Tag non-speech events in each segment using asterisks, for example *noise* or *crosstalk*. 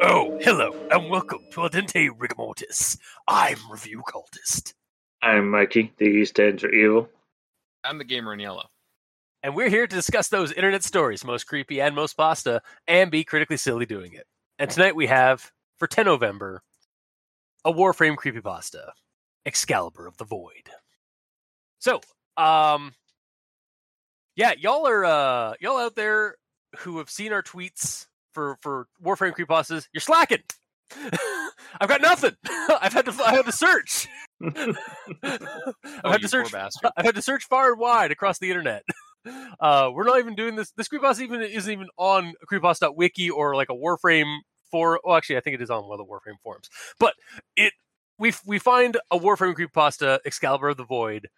Oh, hello, and welcome to Aldente Rigamortis. I'm Review Cultist. I'm Mikey, the East Ends are evil. I'm the gamer in yellow. And we're here to discuss those internet stories, most creepy and most pasta, and be critically silly doing it. And tonight we have, for 10 November, a Warframe creepypasta, Excalibur of the Void. So, um, yeah, y'all are uh, y'all out there who have seen our tweets for for Warframe creepypastas. You're slacking. *laughs* I've got nothing. *laughs* I've had to I had to search. *laughs* I've Oh, had to search. I've had to search far and wide across the internet. Uh, we're not even doing this. This creepypasta even isn't even on creepypasta.wiki or like a Warframe for. Well, actually, I think it is on one of the Warframe forums. But it we we find a Warframe creepypasta Excalibur of the Void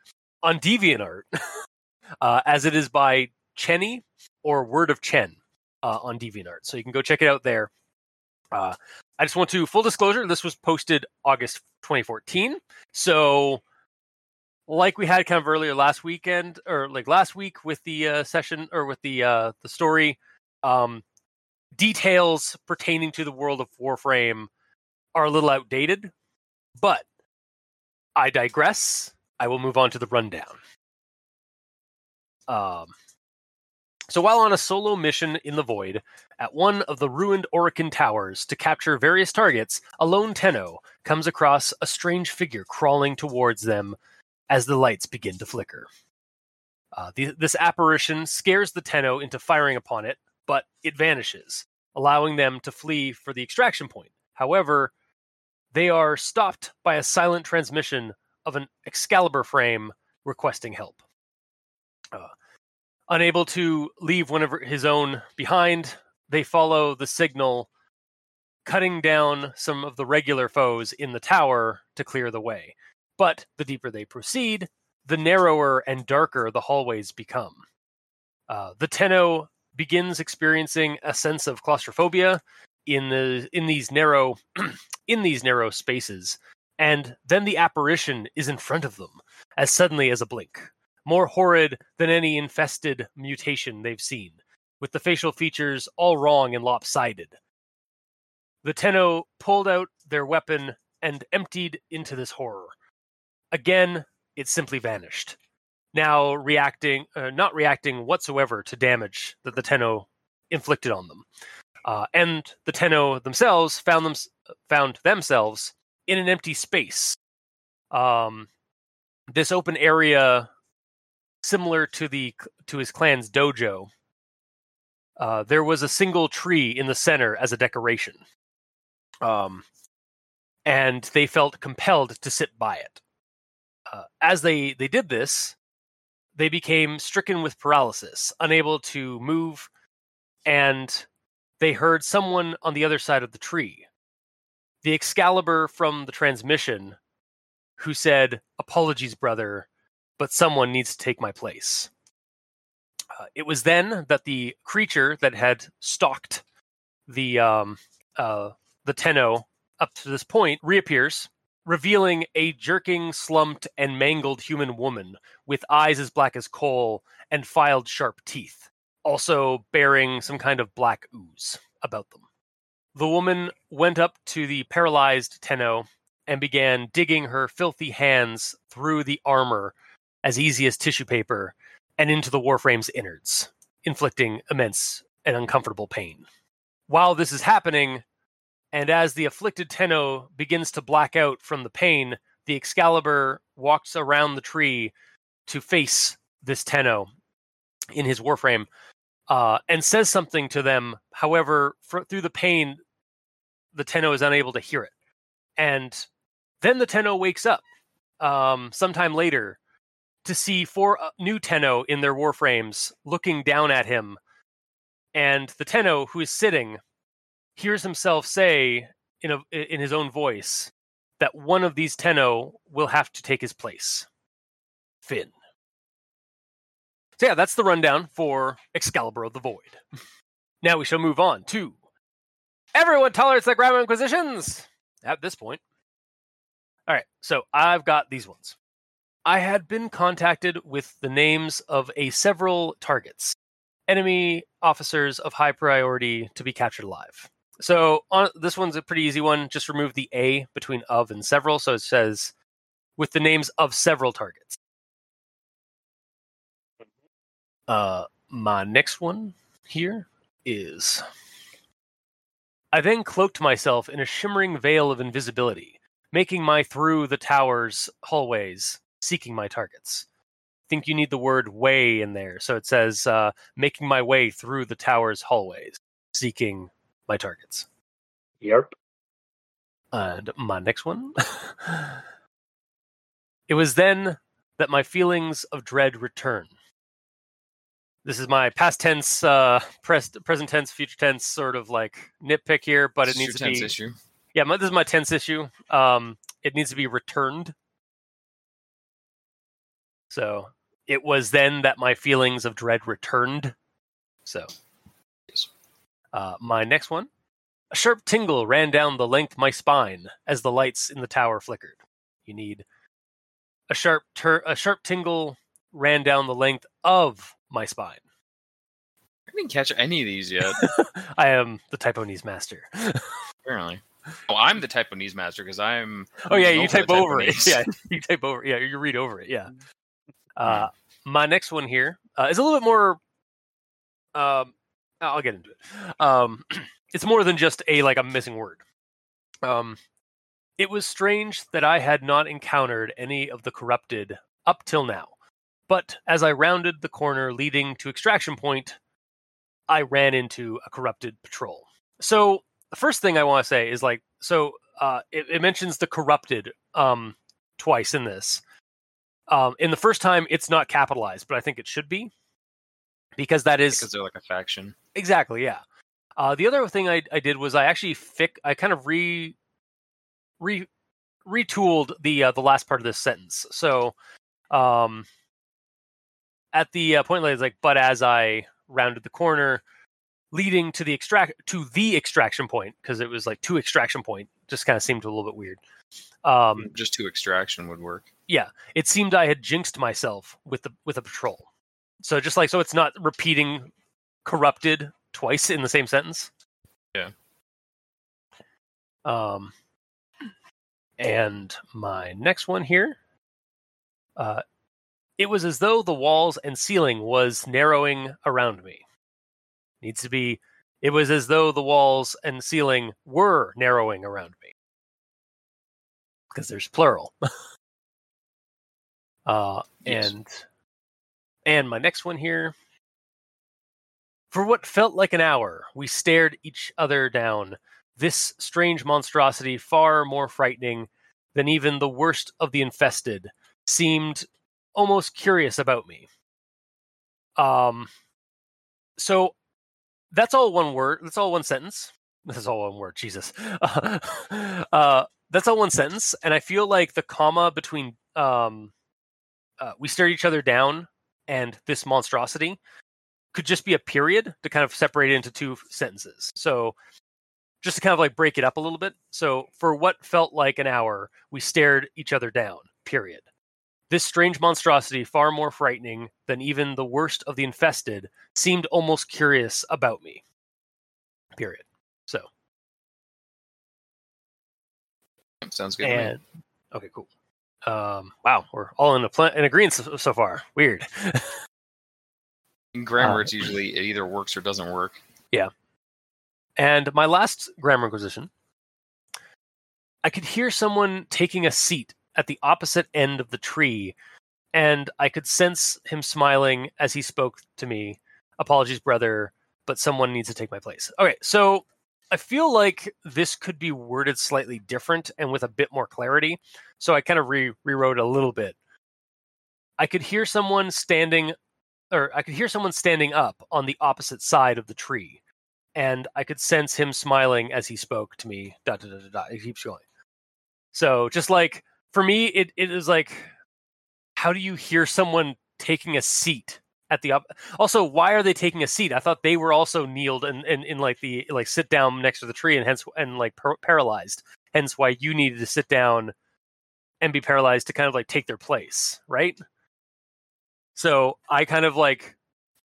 on DeviantArt, *laughs* uh, as it is by Chenny or Word of Chen uh, on DeviantArt. So you can go check it out there. Uh, I just want to full disclosure. This was posted August 2014. So like we had kind of earlier last weekend or like last week with the uh, session or with the uh, the story um, details pertaining to the world of warframe are a little outdated but i digress. I will move on to the rundown. Um, so while on a solo mission in the void at one of the ruined Orokin towers to capture various targets, a lone Tenno comes across a strange figure crawling towards them as the lights begin to flicker. Uh, the, this apparition scares the Tenno into firing upon it, but it vanishes, allowing them to flee for the extraction point. However, they are stopped by a silent transmission of an Excalibur frame requesting help. Uh, unable to leave one of his own behind, they follow the signal, cutting down some of the regular foes in the tower to clear the way. But the deeper they proceed, the narrower and darker the hallways become. Uh, the Tenno begins experiencing a sense of claustrophobia in the in these narrow *clears throat* in these narrow spaces, and then the apparition is in front of them as suddenly as a blink, more horrid than any infested mutation they've seen, with the facial features all wrong and lopsided. The Tenno pulled out their weapon and emptied into this horror. Again, it simply vanished. Now reacting, uh, not reacting whatsoever to damage that the Tenno inflicted on them, uh, and the Tenno themselves found them found themselves in an empty space. Um, this open area, similar to the to his clan's dojo, uh, there was a single tree in the center as a decoration, um, and they felt compelled to sit by it uh, as they they did this, they became stricken with paralysis, unable to move, and they heard someone on the other side of the tree, the Excalibur from the transmission, who said, "Apologies, brother, but someone needs to take my place." Uh, it was then that the creature that had stalked the um, uh, the Tenno up to this point reappears revealing a jerking, slumped, and mangled human woman with eyes as black as coal and filed sharp teeth, also bearing some kind of black ooze about them. The woman went up to the paralyzed Tenno and began digging her filthy hands through the armor as easy as tissue paper and into the Warframe's innards, inflicting immense and uncomfortable pain. While this is happening, and as the afflicted Tenno begins to black out from the pain, the Excalibur walks around the tree to face this Tenno in his warframe uh, and says something to them. However, through the pain, the Tenno is unable to hear it. And then the Tenno wakes up um, sometime later to see four uh, new Tenno in their warframes looking down at him. And the Tenno, who is sitting, hears himself say in a in his own voice that one of these Tenno will have to take his place. Finn. So yeah, that's the rundown for Excalibur of the Void. *laughs* Now we shall move on to everyone tolerates the grammar inquisitions at this point. All right, so I've got these ones. I had been contacted with the names of a several targets, enemy officers of high priority to be captured alive. So on, this one's a pretty easy one. Just remove the A between of and several, so it says with the names of several targets. Uh, my next one here is I then cloaked myself in a shimmering veil of invisibility, making my through the tower's hallways, seeking my targets. Think you need the word way in there. So it says, uh, making my way through the tower's hallways, seeking my targets. Yep. And my next one. *laughs* it was then that my feelings of dread returned. This is my past tense, uh, pres- present tense, future tense sort of like nitpick here, but it It's needs to your tense be. issue. Yeah, my, this is my tense issue. Um, it needs to be returned. So it was then that my feelings of dread returned. So, Yes. Uh, my next one. A sharp tingle ran down the length of my spine as the lights in the tower flickered. You need a sharp tur- a sharp tingle ran down the length of my spine. I didn't catch any of these yet. *laughs* I am the typo knees master. *laughs* apparently. Oh, I'm the typo knees master because I'm. Oh yeah, you type over it. Yeah, you type over. Yeah, you read over it. Yeah. *laughs* Uh, my next one here uh, is a little bit more. Um, I'll get into it. Um, *clears throat* it's more than just a like a missing word. Um, it was strange that I had not encountered any of the corrupted up till now, but as I rounded the corner leading to extraction point, I ran into a corrupted patrol. So the first thing I want to say is like, so uh, it, it mentions the corrupted um, twice in this. Um, in the first time, it's not capitalized, but I think it should be because that is because they're like a faction. Exactly yeah. Uh, the other thing I, I did was I actually fic I kind of re re retooled the uh, the last part of this sentence. So um, at the uh, point it's like, but as I rounded the corner, leading to the extract to the extraction point because it was like to extraction point, just kind of seemed a little bit weird. Um, Just to extraction would work. Yeah it seemed I had jinxed myself with the with a patrol. So just like so, it's not repeating corrupted twice in the same sentence. Yeah. Um, and my next one here, uh, it was as though the walls and ceiling was narrowing around me. Needs to be. It was as though the walls and ceiling were narrowing around me because there's plural. *laughs* uh, Yes. and and my next one here. For what felt like an hour, we stared each other down. This strange monstrosity, far more frightening than even the worst of the infested, seemed almost curious about me. Um, so that's all one word. That's all one sentence. This is all one word. Jesus. *laughs* uh, that's all one sentence, and I feel like the comma between um, uh, we stared each other down and this monstrosity could just be a period to kind of separate it into two sentences. So just to kind of like break it up a little bit. So for what felt like an hour, we stared each other down. Period. This strange monstrosity, far more frightening than even the worst of the infested, seemed almost curious about me. Period. So Sounds good. and okay, cool. Um, wow, we're all in a pl- in agreement so, so far. Weird. *laughs* In grammar, uh, it's usually it either works or doesn't work. Yeah. And my last grammar inquisition, I could hear someone taking a seat at the opposite end of the tree, and I could sense him smiling as he spoke to me. Apologies, brother, but someone needs to take my place. Okay, so I feel like this could be worded slightly different and with a bit more clarity. So I kind of re- rewrote a little bit. I could hear someone standing, or I could hear someone standing up on the opposite side of the tree and I could sense him smiling as he spoke to me. Da, da, da, da. It keeps going. So just like for me, it, it is like, how do you hear someone taking a seat at the up. Also, why are they taking a seat? I thought they were also kneeled and in, in, in, like the like sit down next to the tree and hence and like par- paralyzed. Hence why you needed to sit down and be paralyzed to kind of like take their place, right? So I kind of like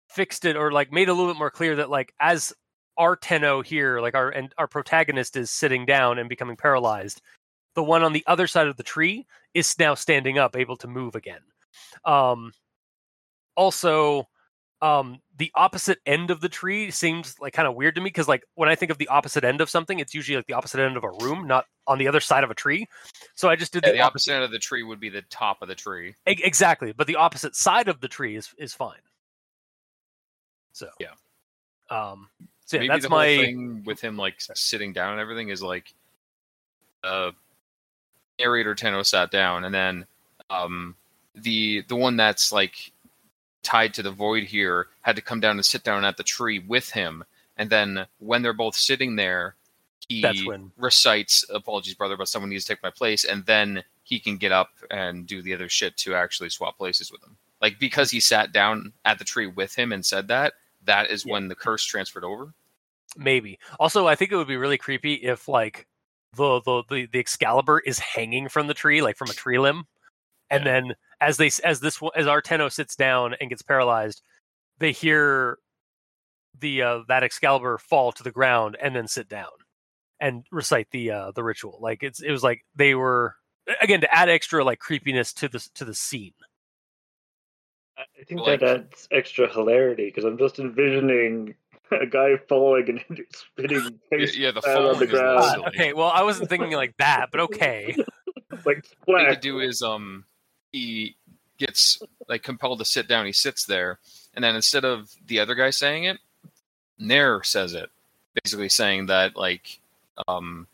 fixed it or like made a little bit more clear that like as our Tenno here, like our and our protagonist is sitting down and becoming paralyzed, the one on the other side of the tree is now standing up, able to move again. Um, also, um, the opposite end of the tree seems like kind of weird to me because like when I think of the opposite end of something, it's usually like the opposite end of a room, not on the other side of a tree. So I just did Yeah, the, the opposite end of the tree would be the top of the tree. E- exactly, but the opposite side of the tree is is fine. So Yeah. um, so yeah, Maybe that's the whole my thing with him like sitting down and everything is like uh narrator Tenno sat down and then um the the one that's like tied to the void here had to come down and sit down at the tree with him and then when they're both sitting there he That's when- recites apologies brother but someone needs to take my place and then he can get up and do the other shit to actually swap places with him like because he sat down at the tree with him and said that that is Yeah. when the curse transferred over maybe. Also, I think it would be really creepy if like the the the, the Excalibur is hanging from the tree, like from a tree limb, and Yeah. then as they as this as our Tenno sits down and gets paralyzed, they hear the uh, that Excalibur fall to the ground and then sit down and recite the uh, the ritual. Like it's it was like they were again to add extra like creepiness to the to the scene. I I think Like- that adds extra hilarity because I'm just envisioning a guy falling and *laughs* spitting *laughs* Yeah, face yeah, the down on the is a little ground. Ah, okay, well I wasn't thinking like that, but okay. *laughs* like What he splash. could do is um he gets like compelled to sit down. He sits there, and then instead of the other guy saying it, Nair says it, basically saying that like um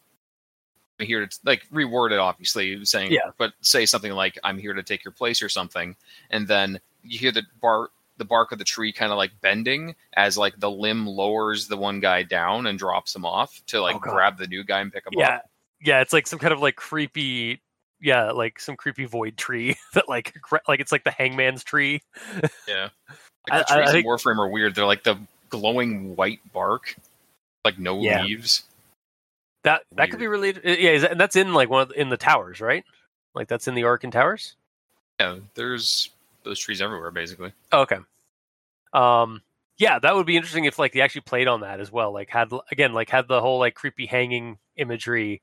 I'm here to like reword it obviously saying Yeah. but say something like I'm here to take your place or something, and then you hear the bark the bark of the tree kind of like bending as like the limb lowers the one guy down and drops him off to like Oh, grab the new guy and pick him up. yeah up. yeah it's like some kind of like creepy yeah like some creepy void tree *laughs* that like like it's like the hangman's tree Yeah. I- *laughs* Like the I- I trees think- in Warframe are weird. They're like the glowing white bark, like no Yeah. leaves. that that could be related uh, yeah is that, and that's in like one of the, in the towers right like that's in the Arkan towers Yeah, there's those trees everywhere, basically. oh, okay um yeah that would be interesting if like they actually played on that as well like had again like had the whole like creepy hanging imagery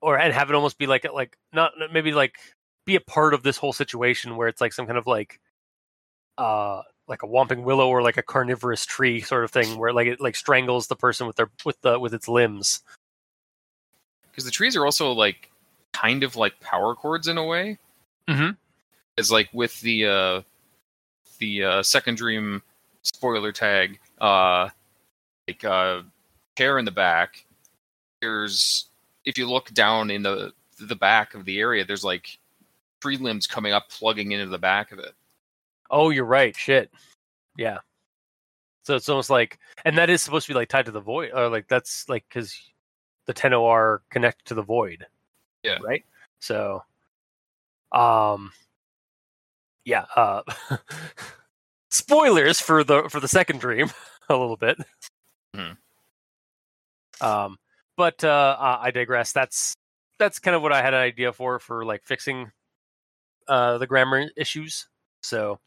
or and have it almost be like like not maybe like be a part of this whole situation where it's like some kind of like uh like a whomping willow or like a carnivorous tree sort of thing where like it like strangles the person with their with the with its limbs Because the trees are also like kind of like power cords in a way. Mhm. It's like with the uh the uh second dream spoiler tag, uh like uh hair in the back. There's if you look down in the the back of the area, there's like tree limbs coming up plugging into the back of it. oh you're right shit yeah so it's almost like and that is supposed to be like tied to the void or like that's like because the tenno are connected to the void Yeah. right so um yeah uh *laughs* spoilers for the for the second dream *laughs* a little bit Mhm. um but uh, uh i digress that's that's kind of what i had an idea for for like fixing uh the grammar issues so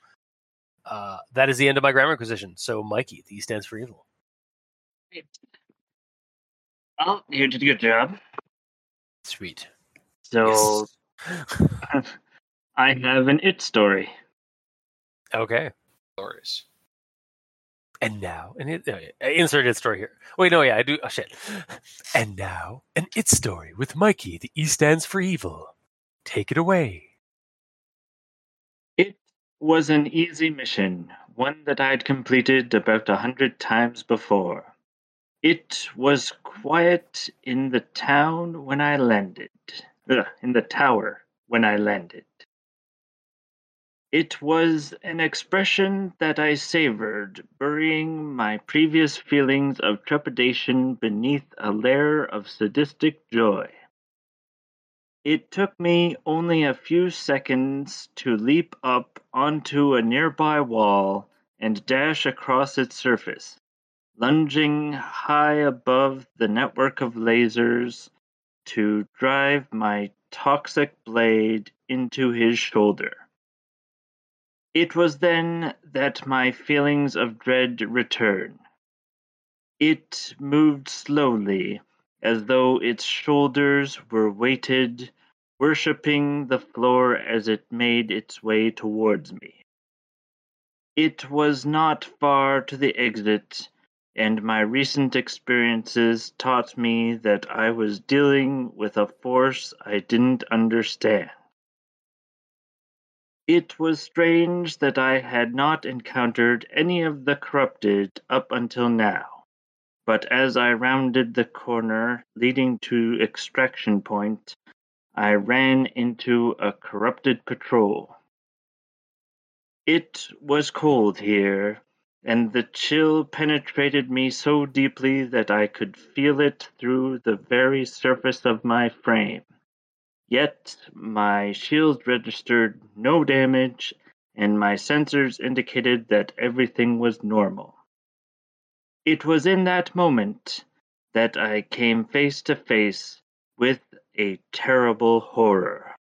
uh that is the end of my grammar acquisition so mikey the E stands for evil Well, you did a good job. sweet So Yes. *laughs* I have an it story. okay Stories. And now, and it, uh, insert it story here. Wait, no, yeah, I do. Oh shit. *laughs* And now, an it story with Mikey. The E stands for evil. Take it away. It was an easy mission, one that I'd completed about a hundred times before. It was quiet in the town when I landed. Ugh, in the tower when I landed. It was an expression that I savored, burying my previous feelings of trepidation beneath a layer of sadistic joy. It took me only a few seconds to leap up onto a nearby wall and dash across its surface, lunging high above the network of lasers to drive my toxic blade into his shoulder. It was then that my feelings of dread returned. It moved slowly, as though its shoulders were weighted, worshipping the floor as it made its way towards me. It was not far to the exit, and my recent experiences taught me that I was dealing with a force I didn't understand. It was strange that I had not encountered any of the corrupted up until now but as I rounded the corner leading to Extraction Point, I ran into a corrupted patrol. It was cold here, and the chill penetrated me so deeply that I could feel it through the very surface of my frame. Yet my shield registered no damage, and my sensors indicated that everything was normal. It was in that moment that I came face to face with a terrible horror.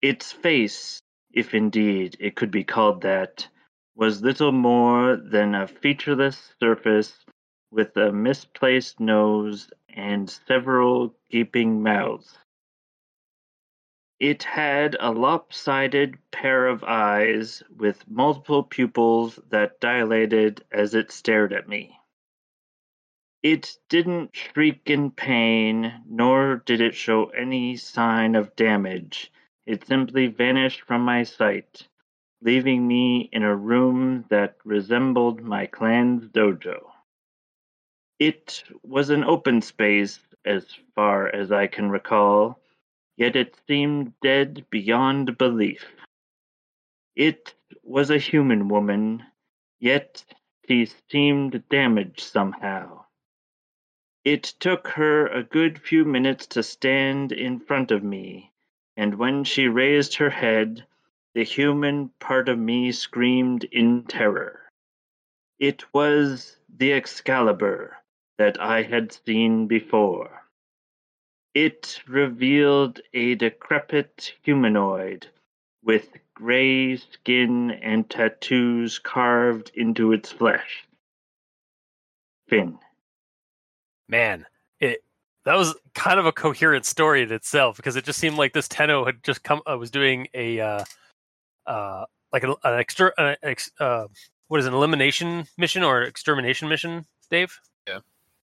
Its face, if indeed it could be called that, was little more than a featureless surface with a misplaced nose and several gaping mouths. It had a lopsided pair of eyes with multiple pupils that dilated as it stared at me. It didn't shriek in pain, nor did it show any sign of damage. It simply vanished from my sight, leaving me in a room that resembled my clan's dojo. It was an open space, as far as I can recall, yet it seemed dead beyond belief. It was a human woman, yet she seemed damaged somehow. It took her a good few minutes to stand in front of me, and when she raised her head, the human part of me screamed in terror. It was the Excalibur that I had seen before. It revealed a decrepit humanoid with gray skin and tattoos carved into its flesh. Finn. Man, it that was kind of a coherent story in itself because it just seemed like this Tenno had just come uh, was doing a uh, uh, like an, an extra an ex, uh, what is it, an elimination mission or extermination mission, Dave? Yeah,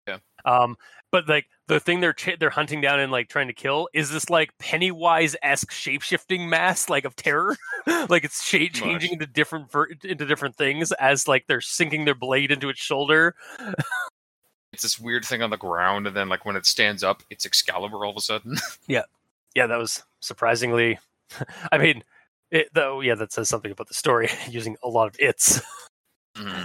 yeah. Um, but like the thing they're ch- they're hunting down and like trying to kill is this like Pennywise esque shape shifting mass like of terror, *laughs* like it's sh- changing into different ver- into different things as like they're sinking their blade into its shoulder. it's this weird thing on the ground, and then like when it stands up, it's Excalibur all of a sudden. *laughs* yeah, yeah, that was surprisingly. *laughs* I mean, it, though, yeah, that says something about the story using a lot of its. Mm-hmm.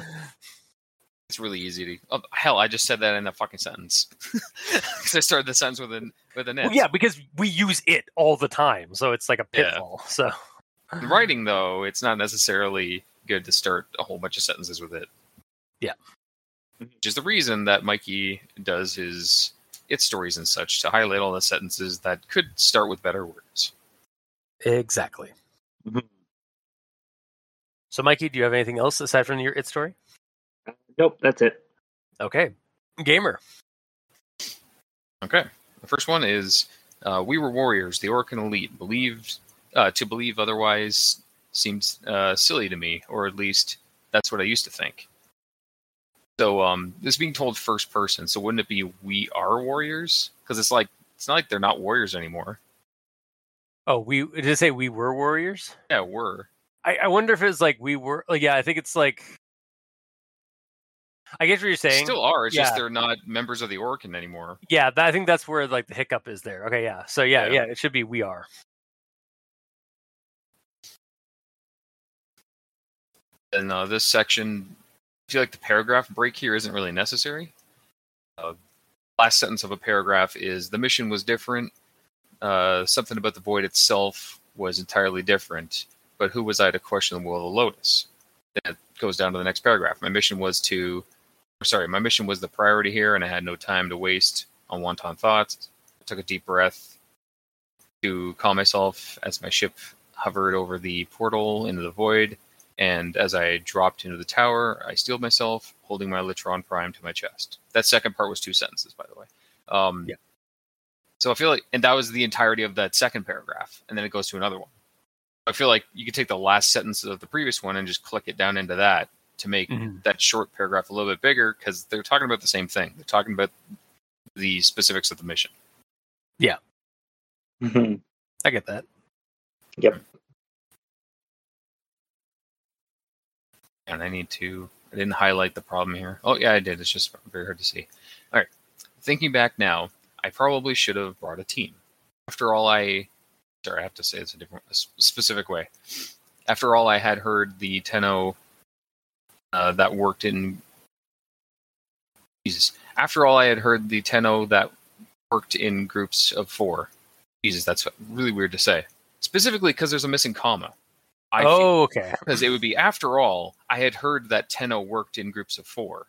It's really easy to. Oh, hell, I just said that in a fucking sentence *laughs* because I started the sentence with an with an. Well, yeah, because we use it all the time, so it's like a pitfall. Yeah. So, the writing though, it's not necessarily good to start a whole bunch of sentences with it. Yeah, which is the reason that Mikey does his it stories and such to highlight all the sentences that could start with better words. Exactly. Mm-hmm. So, Mikey, do you have anything else aside from your it story? Nope, that's it. Okay. Gamer. Okay. The first one is uh, We Were Warriors, the Orokin Elite. Believed uh, to believe otherwise seems uh, silly to me, or at least that's what I used to think. So um, this being told first person, so wouldn't it be we are warriors? Because it's like it's not like they're not warriors anymore. Oh, we did it say we were warriors? Yeah, were. I, I wonder if it's like we were. Like, yeah, I think it's like I guess what you're saying. Still are. It's yeah. just they're not members of the Orokin anymore. Yeah, I think that's where like the hiccup is there. Okay, yeah. So yeah, yeah, yeah it should be we are. And uh, this section, I feel like the paragraph break here isn't really necessary. Uh, last sentence of a paragraph is the mission was different. Uh, something about the void itself was entirely different. But who was I to question the will of the Lotus? It goes down to the next paragraph. My mission was to, sorry, my mission was the priority here, and I had no time to waste on wanton thoughts. I took a deep breath to calm myself as my ship hovered over the portal into the void. And as I dropped into the tower, I steeled myself, holding my Latron Prime to my chest. That second part was two sentences, by the way. Um, Yeah. So I feel like, and that was the entirety of that second paragraph, and then it goes to another one. I feel like you could take the last sentence of the previous one and just click it down into that to make Mhm. that short paragraph a little bit bigger because they're talking about the same thing. They're talking about the specifics of the mission. Mhm. I get that. Yep. And I need to. I didn't highlight the problem here. Oh yeah, I did. It's just very hard to see. All right. Thinking back now, I probably should have brought a team. After all, I sorry, I have to say it's a different, a s- specific way. After all, I had heard the Tenno uh, that worked in. Jesus. After all, I had heard the Tenno that worked in groups of four. Jesus, that's really weird to say. Specifically because there's a missing comma. I oh, okay. because it would be after all i had heard that tenno worked in groups of four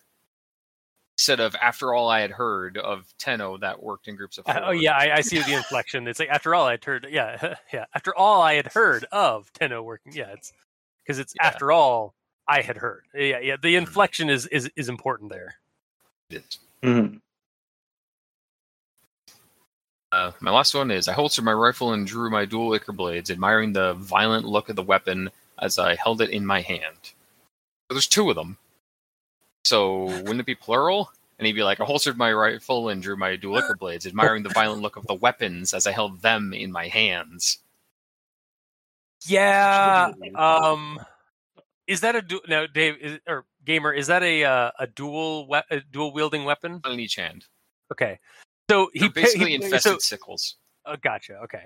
instead of after all i had heard of tenno that worked in groups of four Uh, oh yeah, I, I see the inflection. It's like after all I'd heard. Yeah, *laughs* yeah. After all I had heard of Tenno working. Yeah, it's because it's Yeah. after all I had heard. Yeah, yeah. The inflection is is is important there. It- Mhm. uh, my last one is i holstered my rifle and drew my dual ichor blades admiring the violent look of the weapon as i held it in my hand so there's two of them so wouldn't it be plural and he'd be like i holstered my rifle and drew my dual ichor blades admiring the violent look of the weapons as i held them in my hands Yeah. Um, is that a du- now, Dave is, or gamer? Is that a uh, a dual we- a dual wielding weapon? on each hand Okay. So he They're basically he- infested So, sickles oh, gotcha. Okay.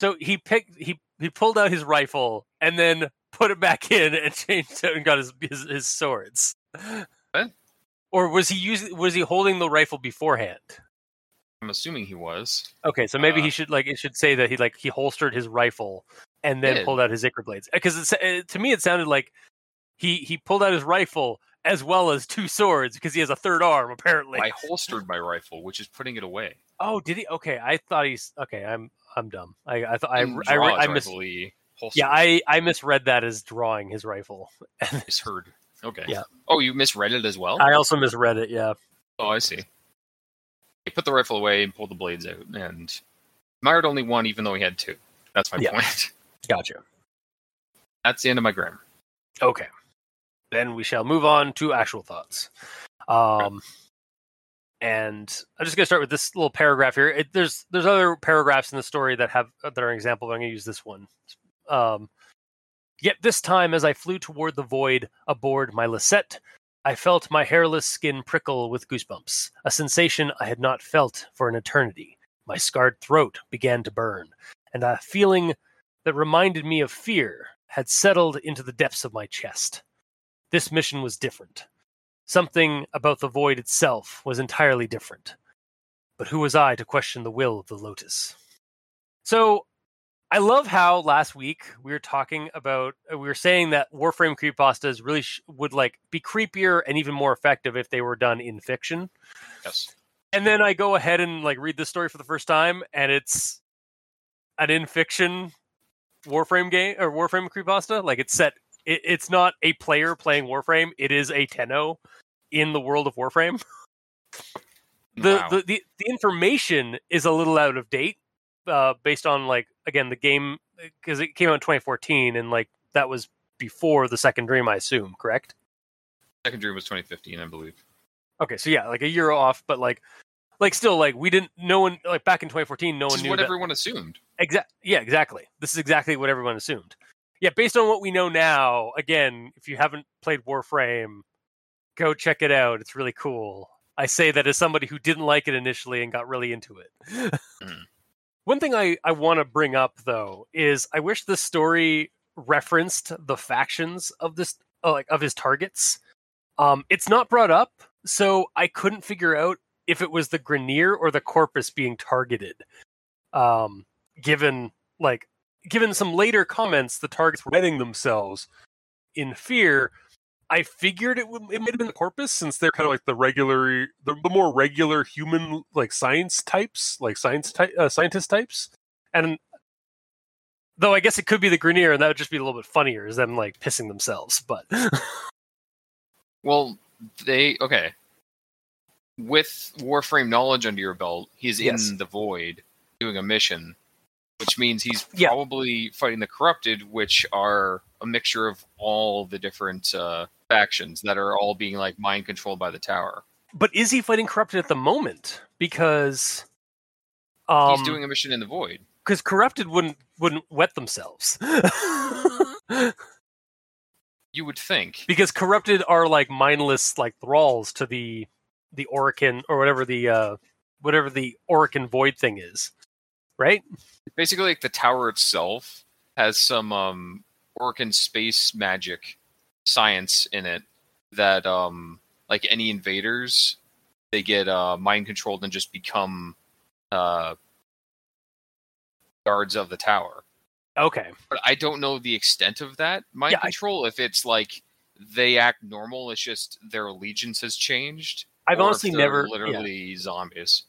So he picked he he pulled out his rifle and then put it back in and *laughs* changed it and got his his, his swords. What? Or was he using was he holding the rifle beforehand? I'm assuming he was. Okay, so maybe Uh, he should like it should say that he like he holstered his rifle and then Did. pulled out his ichor blades because uh, to me it sounded like he he pulled out his rifle as well as two swords because he has a third arm apparently. I holstered my rifle, which is putting it away. Oh, did he? Okay, I thought he's okay. I'm I'm dumb. I I thought I I, I, his mis- rifle, he holstered yeah I I misread that as drawing his rifle. *laughs* misheard. Okay. Yeah. Oh, you misread it as well. I also misread it. Yeah. oh, I see. He put the rifle away and pulled the blades out, and admired only one, even though he had two. That's my Yeah. point. *laughs* Gotcha. That's the end of my grammar. Okay. Then we shall move on to actual thoughts. Um, and I'm just going to start with this little paragraph here. It, there's there's other paragraphs in the story that have that are an example, but I'm going to use this one. Um, Yet this time, as I flew toward the void aboard my Liset, I felt my hairless skin prickle with goosebumps, a sensation I had not felt for an eternity. My scarred throat began to burn, and a feeling that reminded me of fear had settled into the depths of my chest. This mission was different. Something about the void itself was entirely different. But who was I to question the will of the Lotus? So, I love how last week we were talking about uh, we were saying that Warframe creepypastas really sh- would like be creepier and even more effective if they were done in fiction. Yes. And then I go ahead and like read this story for the first time, and it's an in fiction Warframe game or Warframe creepypasta. Like it's set. It, it's not a player playing Warframe. It is a Tenno in the world of Warframe. *laughs* The, wow. the the the information is a little out of date, uh, based on like again the game because it came out in 2014 and like that was before the second dream, I assume. Correct? Second dream was 2015, I believe. Okay, so yeah, like a year off, but like like still like we didn't no one like back in 2014 no This one is knew what that everyone assumed. Exact. Yeah, exactly. This is exactly what everyone assumed. Yeah, based on what we know now, again, if you haven't played Warframe, go check it out. It's really cool. I say that as somebody who didn't like it initially and got really into it. *laughs* Mhm. One thing I, I want to bring up though is I wish the story referenced the factions of this uh, like of his targets. Um, it's not brought up, so I couldn't figure out if it was the Grineer or the Corpus being targeted. Um, given like given some later comments, the targets were wedding themselves in fear. I figured it would it might have been the corpus since they're kind of like the regular, the, the more regular human like science types, like science type, uh, scientist types, and though I guess it could be the Grineer, and that would just be a little bit funnier, is them like pissing themselves. But *laughs* Well, they okay. With Warframe knowledge under your belt, he's Yes. in the void doing a mission, which means he's Yeah. probably fighting the corrupted, which are a mixture of all the different uh, factions that are all being like mind controlled by the tower. but is he fighting corrupted at the moment? Because um, he's doing a mission in the void. because corrupted wouldn't wouldn't wet themselves. *laughs* You would think. because corrupted are like mindless like thralls to the the Orokin or whatever the uh whatever the Orokin void thing is. Right? Basically, like the tower itself has some um Orokin space magic science in it that um like any invaders they get uh mind controlled and just become uh guards of the tower. Okay. But I don't know the extent of that mind Yeah, I- control. if it's like they act normal, it's just their allegiance has changed. I've honestly never yeah. literally zombies.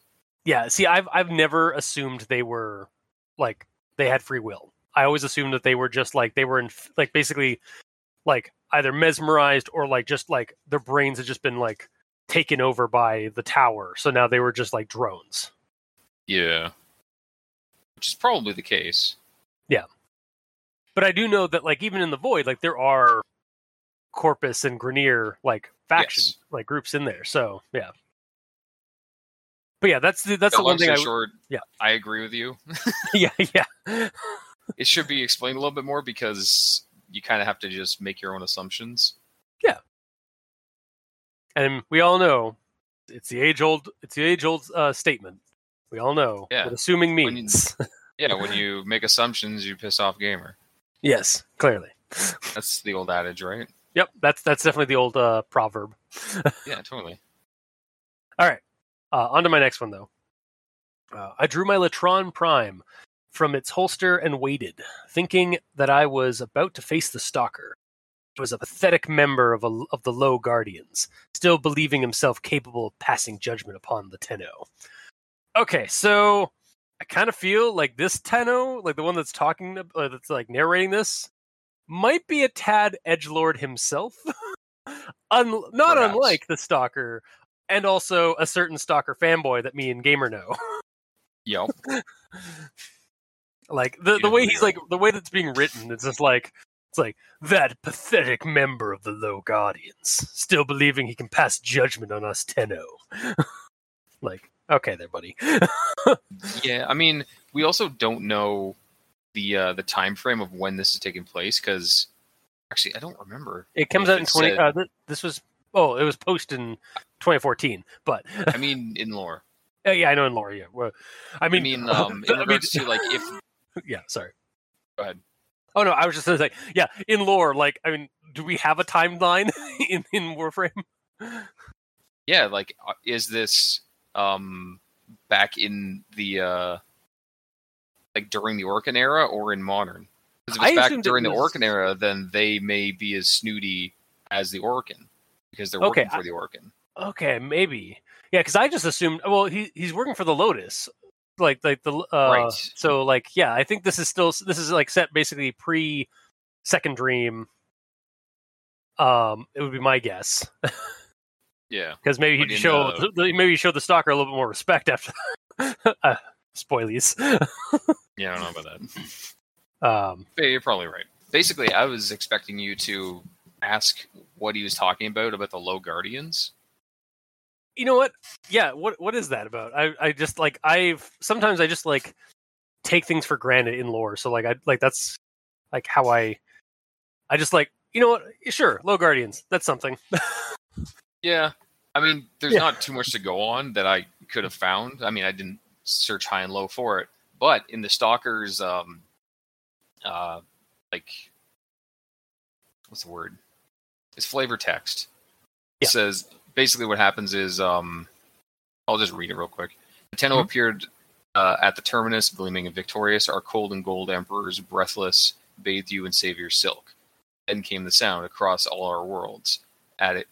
Yeah, see I've I've never assumed they were like they had free will. I always assumed that they were just like they were in like basically like either mesmerized or like just like their brains had just been like taken over by the tower. So now they were just like drones. Yeah. Which is probably the case. Yeah. But I do know that like even in the void, like there are Corpus and Grineer like factions, Yes. like groups in there. So yeah. But yeah, that's the, that's But the one thing I short, yeah. I agree with you. *laughs* yeah yeah It should be explained a little bit more because you kind of have to just make your own assumptions. Yeah, and we all know it's the age old it's the age old uh, statement. We all know Yeah. what assuming When you- means. *laughs* Yeah, when you make assumptions, you piss off gamer. yes, clearly. That's the old adage, right? Yep, that's that's definitely the old uh, proverb. *laughs* Yeah, totally. All right. Uh, on to my next one, though. Uh, I drew my Latron Prime from its holster and waited, thinking that I was about to face the Stalker. He was a pathetic member of, a, of the Low Guardians, still believing himself capable of passing judgment upon the Tenno. Okay, so I kind of feel like this Tenno, like the one that's talking, uh, that's like narrating this, might be a tad edge lord himself. *laughs* Un- not Perhaps. unlike the Stalker, and also a certain Stalker fanboy that me and Gamer know. Yep. *laughs* like the the way he's like the way that's being written, it's just like it's like that pathetic member of the Low Guardians, still believing he can pass judgment on us Tenno. *laughs* like, okay, there, buddy. *laughs* yeah, I mean, we also don't know the uh, the time frame of when this is taking place because actually, I don't remember. It comes out in twenty. said- Uh, th- this was oh, it was posted in 2014, but I mean, in lore. *laughs* Uh, yeah, I know in lore. Yeah, well, I I mean, mean, *laughs* um, in I mean- regards to like if *laughs* yeah, sorry. Go ahead. Oh no, I was just gonna say, yeah, in lore, like, I mean, do we have a timeline in in Warframe? yeah, like uh, is this um back in the uh like during the Orokin era or in modern? Because if I it's back assumed it during the was- Orokin era, then they may be as snooty as the Orokin because they're Okay, working for the Orokin. Okay, maybe. Yeah, because I just assumed. Well, he he's working for the Lotus, like like the uh, Right. So like, yeah, I think this is still this is like set basically pre Second Dream. Um, it would be my guess Yeah, *laughs* because maybe he'd show the- the- maybe he showed the stalker a little bit more respect after. *laughs* uh, spoilies. *laughs* yeah, I don't know about that. um, Yeah, you're probably right. Basically, I was expecting you to ask what he was talking about about the low guardians. you know what? Yeah, what what is that about? I I just like I've sometimes I just like take things for granted in lore. So like I like that's like how I I just like you know what? Sure, low guardians. That's something. *laughs* Yeah, I mean, there's Yeah. not too much to go on that I could have found. I mean, I didn't search high and low for it, but in the stalkers, um, uh, like, what's the word? It's flavor text. It Yeah. says basically what happens is, um, I'll just read it real quick. Tenno Mhm. appeared uh, at the terminus, gleaming and victorious. Our cold and gold emperors, breathless, bathed you in savior silk. Then came the sound across all our worlds. at it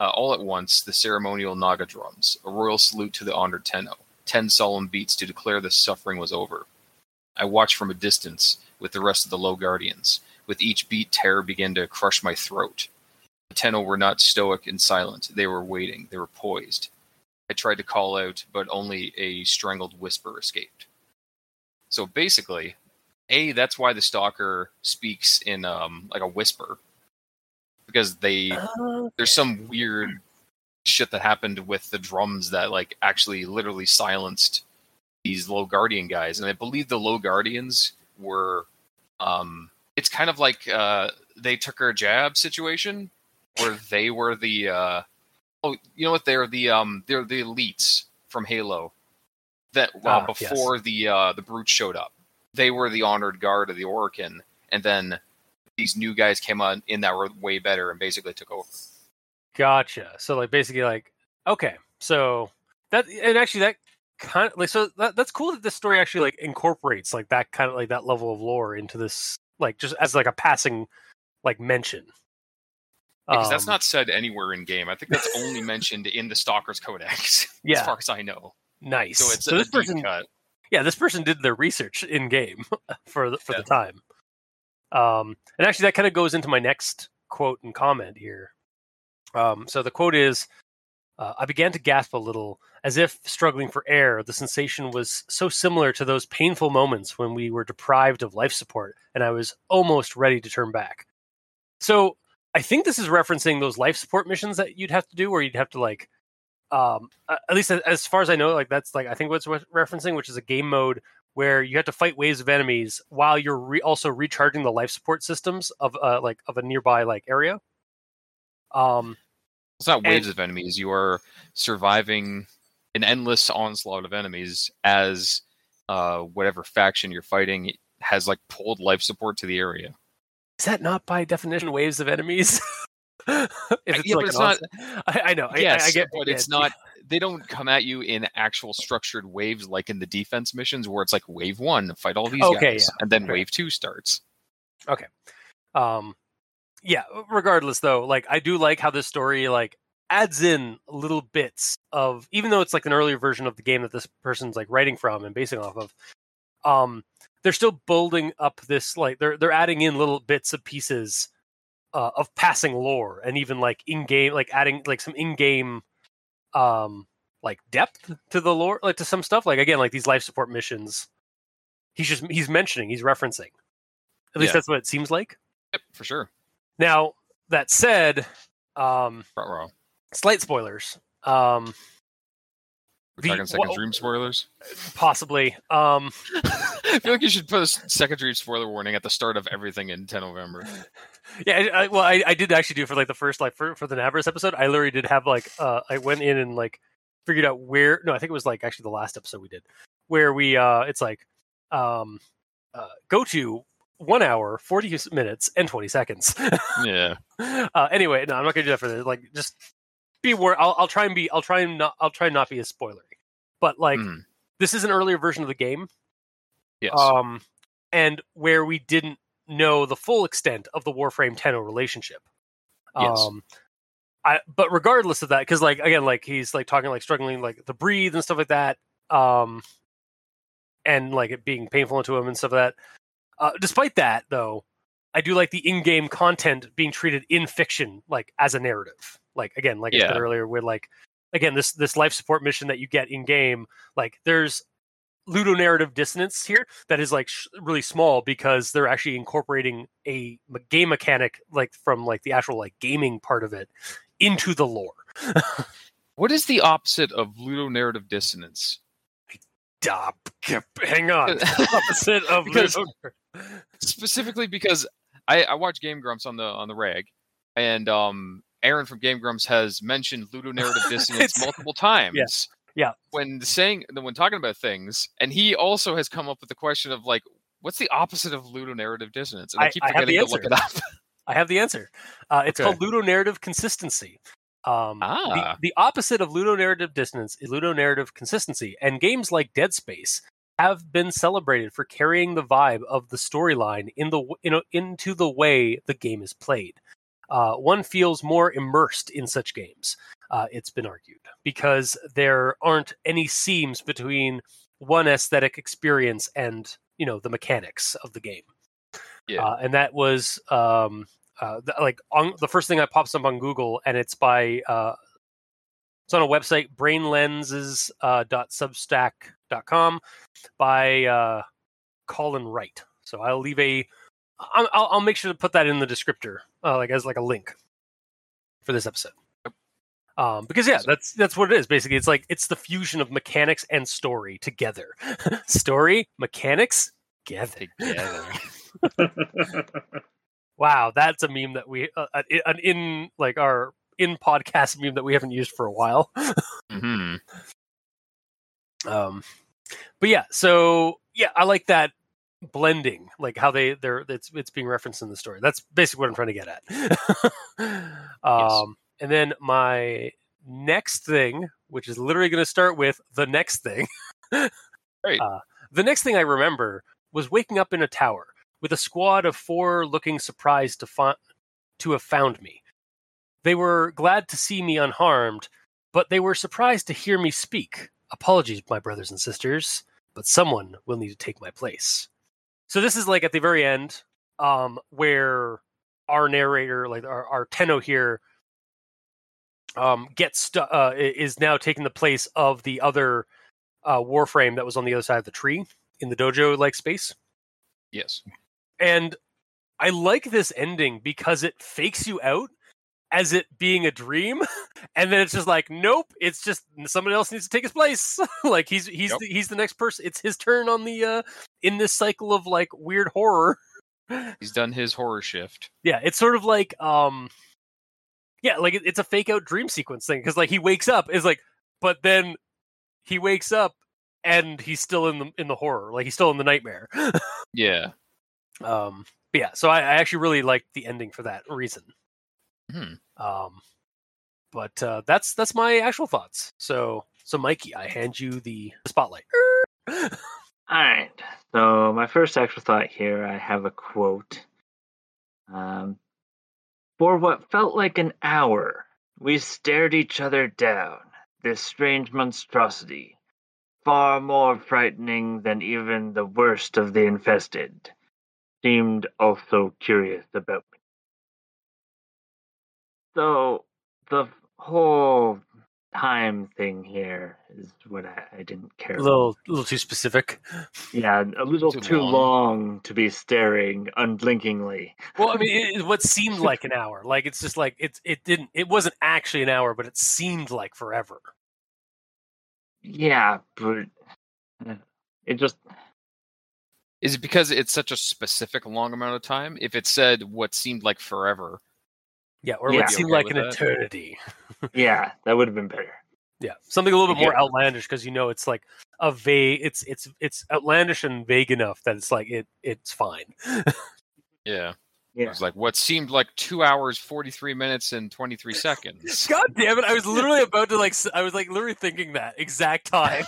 uh, all at once the ceremonial Naga drums, a royal salute to the honored Tenno, ten solemn beats to declare the suffering was over. I watched from a distance with the rest of the low guardians. With each beat, terror began to crush my throat. The Tenno were not stoic and silent. They were waiting. They were poised. I tried to call out, but only a strangled whisper escaped. So basically, a that's why the stalker speaks in um like a whisper because they Uh, there's some weird shit that happened with the drums that like actually literally silenced these low guardian guys and i believe the low guardians were um it's kind of like uh they took our jab situation where they were the uh oh you know what they're the um they're the elites from halo that uh, Ah, yes. before the uh the brute showed up they were the honored guard of the Orokin, and then these new guys came on in that were way better and basically took over. Gotcha. So like basically like okay, so that and actually that kind of like so that, that's cool that this story actually like incorporates like that kind of like that level of lore into this like just as like a passing like mention. Because that's Um, not said anywhere in game. I think that's only mentioned in the Stalker's Codex, *laughs* Yeah. as far as I know. nice. So it's so a this deep person cut. yeah, this person did their research in game *laughs* for the, for the time. Um, and actually, that kind of goes into my next quote and comment here. Um, so the quote is uh, I began to gasp a little, as if struggling for air. The sensation was so similar to those painful moments when we were deprived of life support, and I was almost ready to turn back. So I think this is referencing those life support missions that you'd have to do, where you'd have to like, um, at least as- far as I know, like that's like I think what's re- referencing, which is a game mode where you have to fight waves of enemies while you're re- also recharging the life support systems of uh, like of a nearby like area. Um, It's not and- waves of enemies. You are surviving an endless onslaught of enemies as uh, whatever faction you're fighting has like pulled life support to the area. Is that not by definition waves of enemies? *laughs* if it's yeah, like but it's not- I, I know. Yes, I, I get, but it's not. They don't come at you in actual structured waves like in the defense missions, where it's like wave one, fight all these Okay, guys, yeah, and then wave two starts. Okay. Um yeah regardless though like i do like how this story like adds in little bits of even though it's like an earlier version of the game that this person's like writing from and basing off of um they're still building up this like they're they're adding in little bits of pieces uh, of passing lore and even like in game like adding like some in game um like depth to the lore like to some stuff like again like these life support missions he's just he's mentioning he's referencing at least Yeah. that's what it seems like Yep, for sure. now, that said, um, Front row. slight spoilers. Um, We're The- talking second wha- dream spoilers. possibly. Um, *laughs* I feel like you should put a second dream spoiler warning at the start of everything in 10 November. yeah. I, I, well, I, I did actually do for like the first like for for the Navras episode. I literally did have like uh, I went in and like figured out where. No, I think it was like actually the last episode we did where we uh, it's like um, uh, go to one hour, forty minutes, and twenty seconds. *laughs* Yeah. uh, anyway, no, I'm not gonna do that for this. Like, just be aware. I'll, I'll try and be. I'll try and not. I'll try and not be as spoilery. But like, Mm, this is an earlier version of the game, yes. um, and where we didn't know the full extent of the Warframe Tenno relationship. Yes. Um, I, but regardless of that, because like again, like he's like talking like struggling like to breathe and stuff like that, um, and like it being painful to him and stuff like that. Uh, despite that, though, I do like the in-game content being treated in fiction like as a narrative. Like again, like I said Yeah. earlier, where like again this this life support mission that you get in game, like there's ludonarrative dissonance here that is like sh- really small because they're actually incorporating a game mechanic like from like the actual like gaming part of it into the lore. *laughs* what is the opposite of ludonarrative dissonance? Hang on. *laughs* Opposite of Because- Specifically because I, I watch Game Grumps on the on the rag, and um, Arin from Game Grumps has mentioned ludonarrative *laughs* dissonance multiple times. yeah. When saying when talking about things, and he also has come up with the question of like, what's the opposite of ludonarrative dissonance? And I, I- keep I the to look it up. *laughs* I have the answer. Uh, it's Okay. called ludonarrative consistency. Um, Ah. the, the opposite of ludonarrative dissonance is ludonarrative consistency, and games like Dead Space have been celebrated for carrying the vibe of the storyline in the you into the way the game is played. Uh, one feels more immersed in such games. Uh, it's been argued because there aren't any seams between one aesthetic experience and you know the mechanics of the game. Yeah. Uh, and that was um, uh, like on the first thing that pops up on Google, and it's by uh, it's on a website brainlenses uh, dot substack dot com by uh, Colin Wright. So I'll leave a I'll, I'll I'll make sure to put that in the descriptor, uh, like as like a link for this episode. Um, because yeah, that's that's what it is. Basically, it's like it's the fusion of mechanics and story together. *laughs* story, mechanics, together. Together. *laughs* *laughs* Wow, that's a meme that we uh, an- an in like our in podcast meme that we haven't used for a while. hmm Um, but yeah, so yeah, I like that blending, like how they they're it's it's being referenced in the story. That's basically what I'm trying to get at. *laughs* um, and then my next thing, which is literally going to start with the next thing. *laughs* Great. Uh, the next thing I remember was waking up in a tower with a squad of four looking surprised to find to have found me. They were glad to see me unharmed, but they were surprised to hear me speak. Apologies, my brothers and sisters, but someone will need to take my place. So this is like at the very end, um, where our narrator, like our, our Tenno here, um, gets stu- uh, is now taking the place of the other uh, Warframe that was on the other side of the tree in the dojo like space. Yes. And I like this ending because it fakes you out as it being a dream, *laughs* and then it's just like, nope, it's just somebody else needs to take his place. *laughs* like he's he's Yep. the, he's the next person. It's his turn on the uh in this cycle of like weird horror. *laughs* He's done his horror shift. Yeah, it's sort of like um yeah, like it, it's a fake out dream sequence thing because like he wakes up is like, but then he wakes up and he's still in the in the horror, like he's still in the nightmare. Yeah. Um, but yeah, so I, I actually really like the ending for that reason. Hmm. Um, but uh, that's that's my actual thoughts. So so Mikey, I hand you the spotlight. *laughs* All right. So my first actual thought here, I have a quote. Um, For what felt like an hour, we stared each other down. This strange monstrosity, far more frightening than even the worst of the infested, seemed also curious about me. So the whole time thing here is what I, I didn't care a about. little little too specific. Yeah, a little Too too, long. long. to be staring unblinkingly. Well, I mean, *laughs* it, it- what seemed like an hour. Like it's just like it it didn't. It wasn't actually an hour, but it seemed like forever. Yeah, but uh, it just Is it because it's such a specific long amount of time? If it said what seemed like forever, Yeah, or Yeah. what seemed Okay like an that? eternity. *laughs* yeah, that would have been better. Yeah, something a little bit more Yeah. outlandish because you know it's like a vague. It's it's it's outlandish and vague enough that it's like it it's fine. *laughs* yeah. It was like what seemed like two hours, 43 minutes, and 23 seconds. *laughs* God damn it! I was literally about to like. I was like literally thinking that exact time.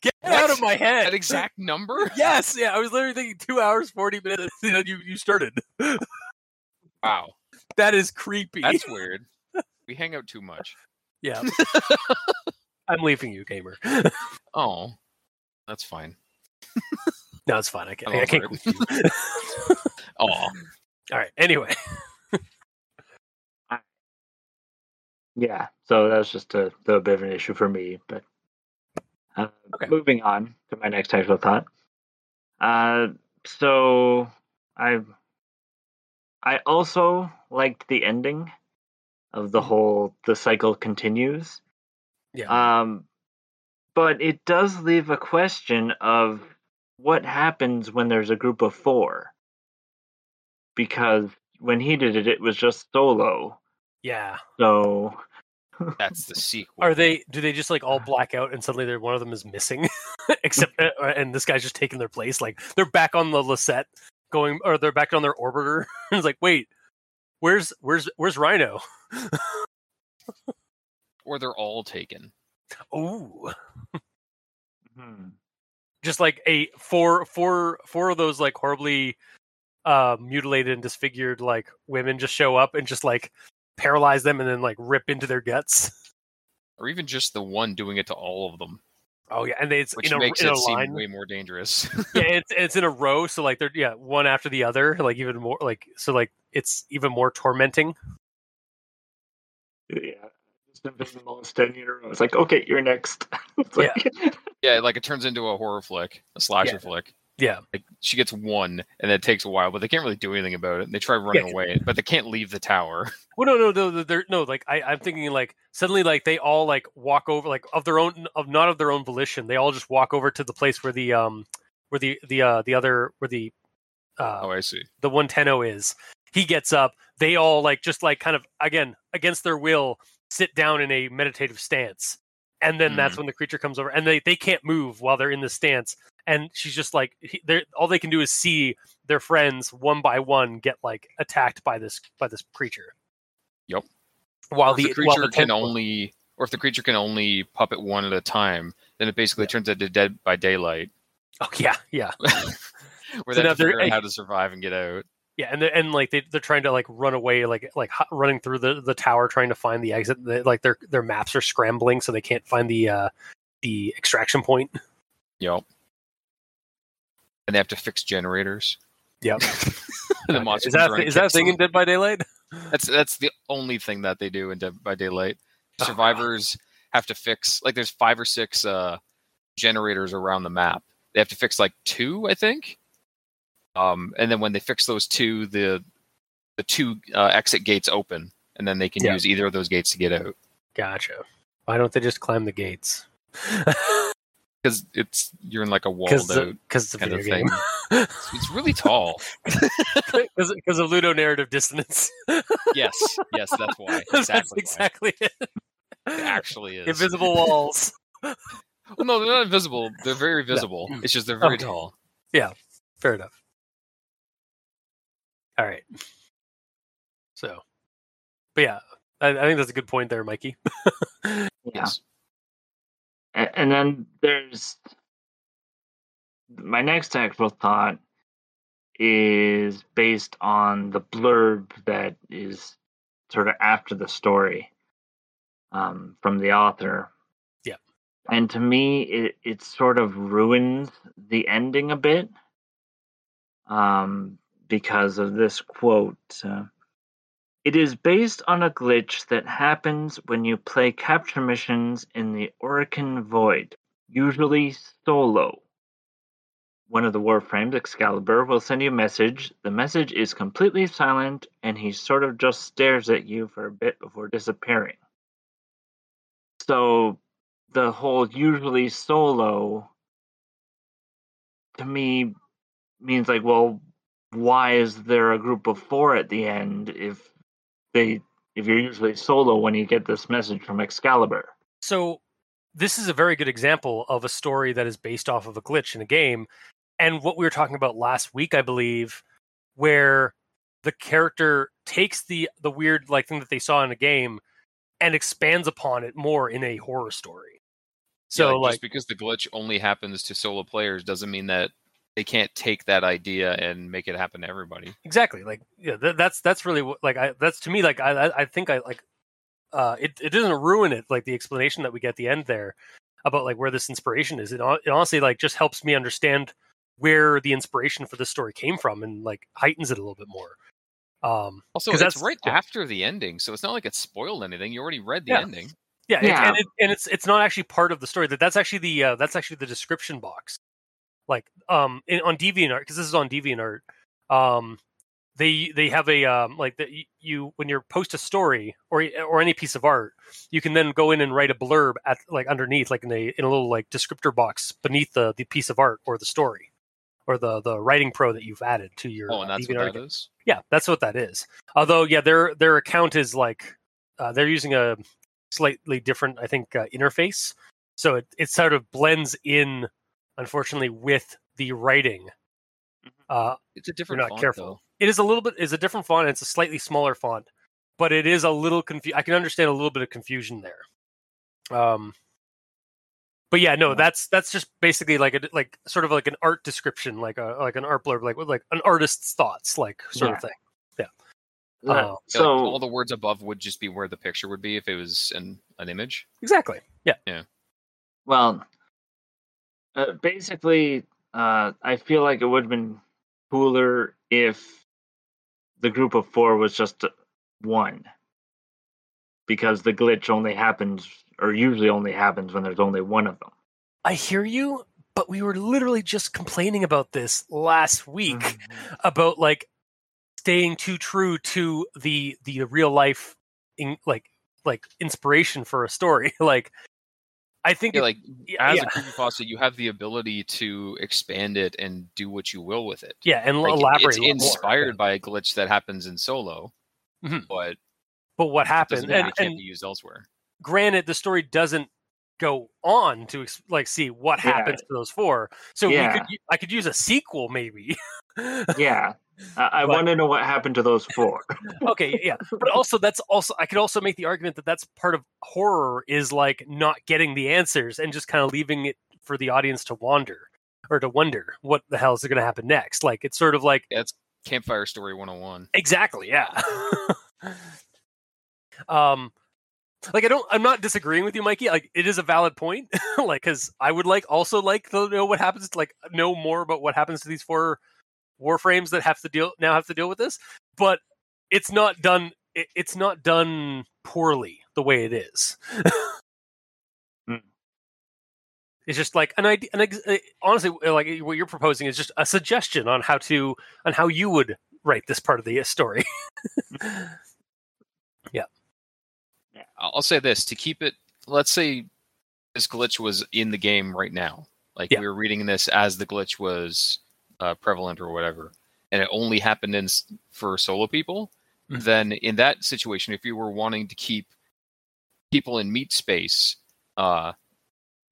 Get it out of my head. That exact number? Yes, yeah. I was literally thinking two hours forty minutes. You know, you you started. Wow. That is creepy. That's *laughs* weird. We hang out too much. yeah. *laughs* I'm leaving you, gamer. *laughs* Oh. That's fine. No, it's fine. I can't. I'm I can't. over quit you. Oh. All right. Anyway, Yeah, so that was just a little bit of an issue for me. But uh, Okay. moving on to my next actual thought. Uh, so I I also liked the ending of the whole the cycle continues. yeah. Um, but it does leave a question of what happens when there's a group of four. Because when he did it, it was just solo. yeah. So *laughs* That's the sequel. Are they? Do they just like all *sighs* black out and suddenly they're, one of them is missing, *laughs* except uh, and this guy's just taking their place? Like they're back on the Liset, going or they're back on their orbiter. *laughs* it's like, wait, where's where's where's Rhino? *laughs* Or they're all taken. Oh. hmm, just like a four four four of those like horribly uh, mutilated and disfigured like women just show up and just like paralyze them and then like rip into their guts. or even just the one doing it to all of them, Oh yeah, and they, it's which in a, makes in it a seem way more dangerous. *laughs* yeah, it's it's in a row, so like they're yeah one after the other, like even more like so like it's even more tormenting. Yeah. Just invisible and standing in a row. It's like, okay, you're next. *laughs* It's like, yeah, like it turns into a horror flick, a slasher Yeah. flick. Yeah, Like she gets one, and it takes a while, but they can't really do anything about it. And they try running Yeah. away, but they can't leave the tower. *laughs* Well, no, no, no, they're no. Like I, I'm thinking, like suddenly, like they all like walk over, like of their own, of not of their own volition. They all just walk over to the place where the um, where the the uh the other where the uh Oh, I see. the one Tenno is. He gets up. They all like just like kind of again against their will sit down in a meditative stance, and then that's when the creature comes over, and they they can't move while they're in the stance. And she's just like, he- all they can do is see their friends one by one get like attacked by this by this creature. Yep. While the, the while creature the can only, or if the creature can only puppet one at a time, then it basically turns into Dead by Daylight, Oh yeah, yeah, *laughs* where So they have to figure out how to survive and get out. yeah, and they're, and like they they're trying to like run away, like like running through the, the tower trying to find the exit. They, like their their maps are scrambling, so they can't find the uh the extraction point. Yep. And they have to fix generators. Yep. *laughs* the monster is that is that thing in Dead by Daylight? That's that's the only thing that they do in Dead by Daylight. Oh, *laughs* Survivors have to fix like there's five or six uh, generators around the map. They have to fix like two, I think. Um, and then when they fix those two, the the two uh, exit gates open, and then they can Yeah. use either of those gates to get out. Gotcha. Why don't they just climb the gates? *laughs* Because it's you're in like a walled Because out it's a kind video of game. thing. It's, it's really tall. *laughs* Because of Ludo narrative dissonance. yes, yes, that's why. *laughs* That's Exactly. why. it. It actually is. Invisible walls. Well, no, they're not invisible. They're very visible. Mm. It's just they're oh. very Okay. tall. Yeah, fair enough. All right. So, but yeah, I, I think that's a good point there, Mikey. yeah. Yes. And then there's my next actual thought is based on the blurb that is sort of after the story um, from the author. Yeah. And to me, it, it sort of ruins the ending a bit um, because of this quote. Uh, it is based on a glitch that happens when you play capture missions in the Orokin Void, usually solo. One of the Warframes, Excalibur, will send you a message. The message is completely silent, and he sort of just stares at you for a bit before disappearing. So, the whole usually solo to me means like, well, why is there a group of four at the end if they if you're usually solo when you get this message from Excalibur? So, this is a very good example of a story that is based off of a glitch in a game. And what we were talking about last week, I believe, where the character takes the the weird like thing that they saw in a game and expands upon it more in a horror story. So Yeah, like just because the glitch only happens to solo players doesn't mean that they can't take that idea and make it happen to everybody. exactly like yeah th- that's that's really what like i that's to me like i I- i think i like uh it, it doesn't ruin it like the explanation that we get at the end there about like where this inspiration is it, it honestly like just helps me understand where the inspiration for this story came from and like heightens it a little bit more um Also, 'Cause it's that's- right yeah. after the ending, so it's not like it spoiled anything. You already read the Yeah. ending. yeah, it- Yeah. and, it, and it's it's not actually part of the story that that's actually the uh, that's actually the description box like um in, on deviantart because this is on deviantart um they they have a um like that you, when you post a story or or any piece of art you can then go in and write a blurb at like underneath like in a in a little like descriptor box beneath the the piece of art or the story or the the writing pro that you've added to your Oh, and uh, that's what that is. yeah, that's what that is. Although, yeah, their their account is like uh, they're using a slightly different, I think, uh, interface. So it it sort of blends in, unfortunately, with the writing. Uh, It's a if you're different not font, careful. though. It is a little bit is a different font. And it's a slightly smaller font, but it is a little confused. I can understand a little bit of confusion there. Um, but yeah, no, that's that's just basically like a like sort of like an art description, like a like an art blurb, like with like an artist's thoughts, like sort Yeah. of thing. Uh, Uh, Yeah, like, so all the words above would just be where the picture would be if it was an an image. Exactly. Yeah. Yeah. Well, uh, basically, uh, I feel like it would have been cooler if the group of four was just one, because the glitch only happens, or usually only happens, when there's only one of them. I hear you, but we were literally just complaining about this last week Mm-hmm. about like staying too true to the the real life in like like inspiration for a story. *laughs* like I think Yeah, it- like yeah, as yeah, a creepypasta, you have the ability to expand it and do what you will with it. yeah, and Like, elaborate. It's more. inspired Yeah. by a glitch that happens in solo, Mhm. but But what happened? mean And, can't be used elsewhere. granted, the story doesn't go on to like see what Yeah. happens to those four. So we could I could use a sequel maybe. *laughs* Yeah, I, I want to know what happened to those four. *laughs* okay, yeah, but also that's also I could also make the argument that that's part of horror is like not getting the answers and just kind of leaving it for the audience to wander or to wonder what the hell is going to happen next. Like it's sort of like That's Campfire Story 101. exactly, yeah. *laughs* um like I don't I'm not disagreeing with you Mikey. Like it is a valid point. *laughs* like cuz I would like also like to know what happens like know more about what happens to these four warframes that have to deal now have to deal with this, but it's not done it, it's not done poorly the way it is. *laughs* Hmm. It's just like an idea. An uh, honestly, like what you're proposing is just a suggestion on how to on how you would write this part of the story. *laughs* I'll I'll say this to keep it. Let's say this glitch was in the game right now. Like Yeah. we were reading this as the glitch was uh, prevalent or whatever, and it only happened in for solo people. Mhm. Then in that situation, if you were wanting to keep people in meat space uh,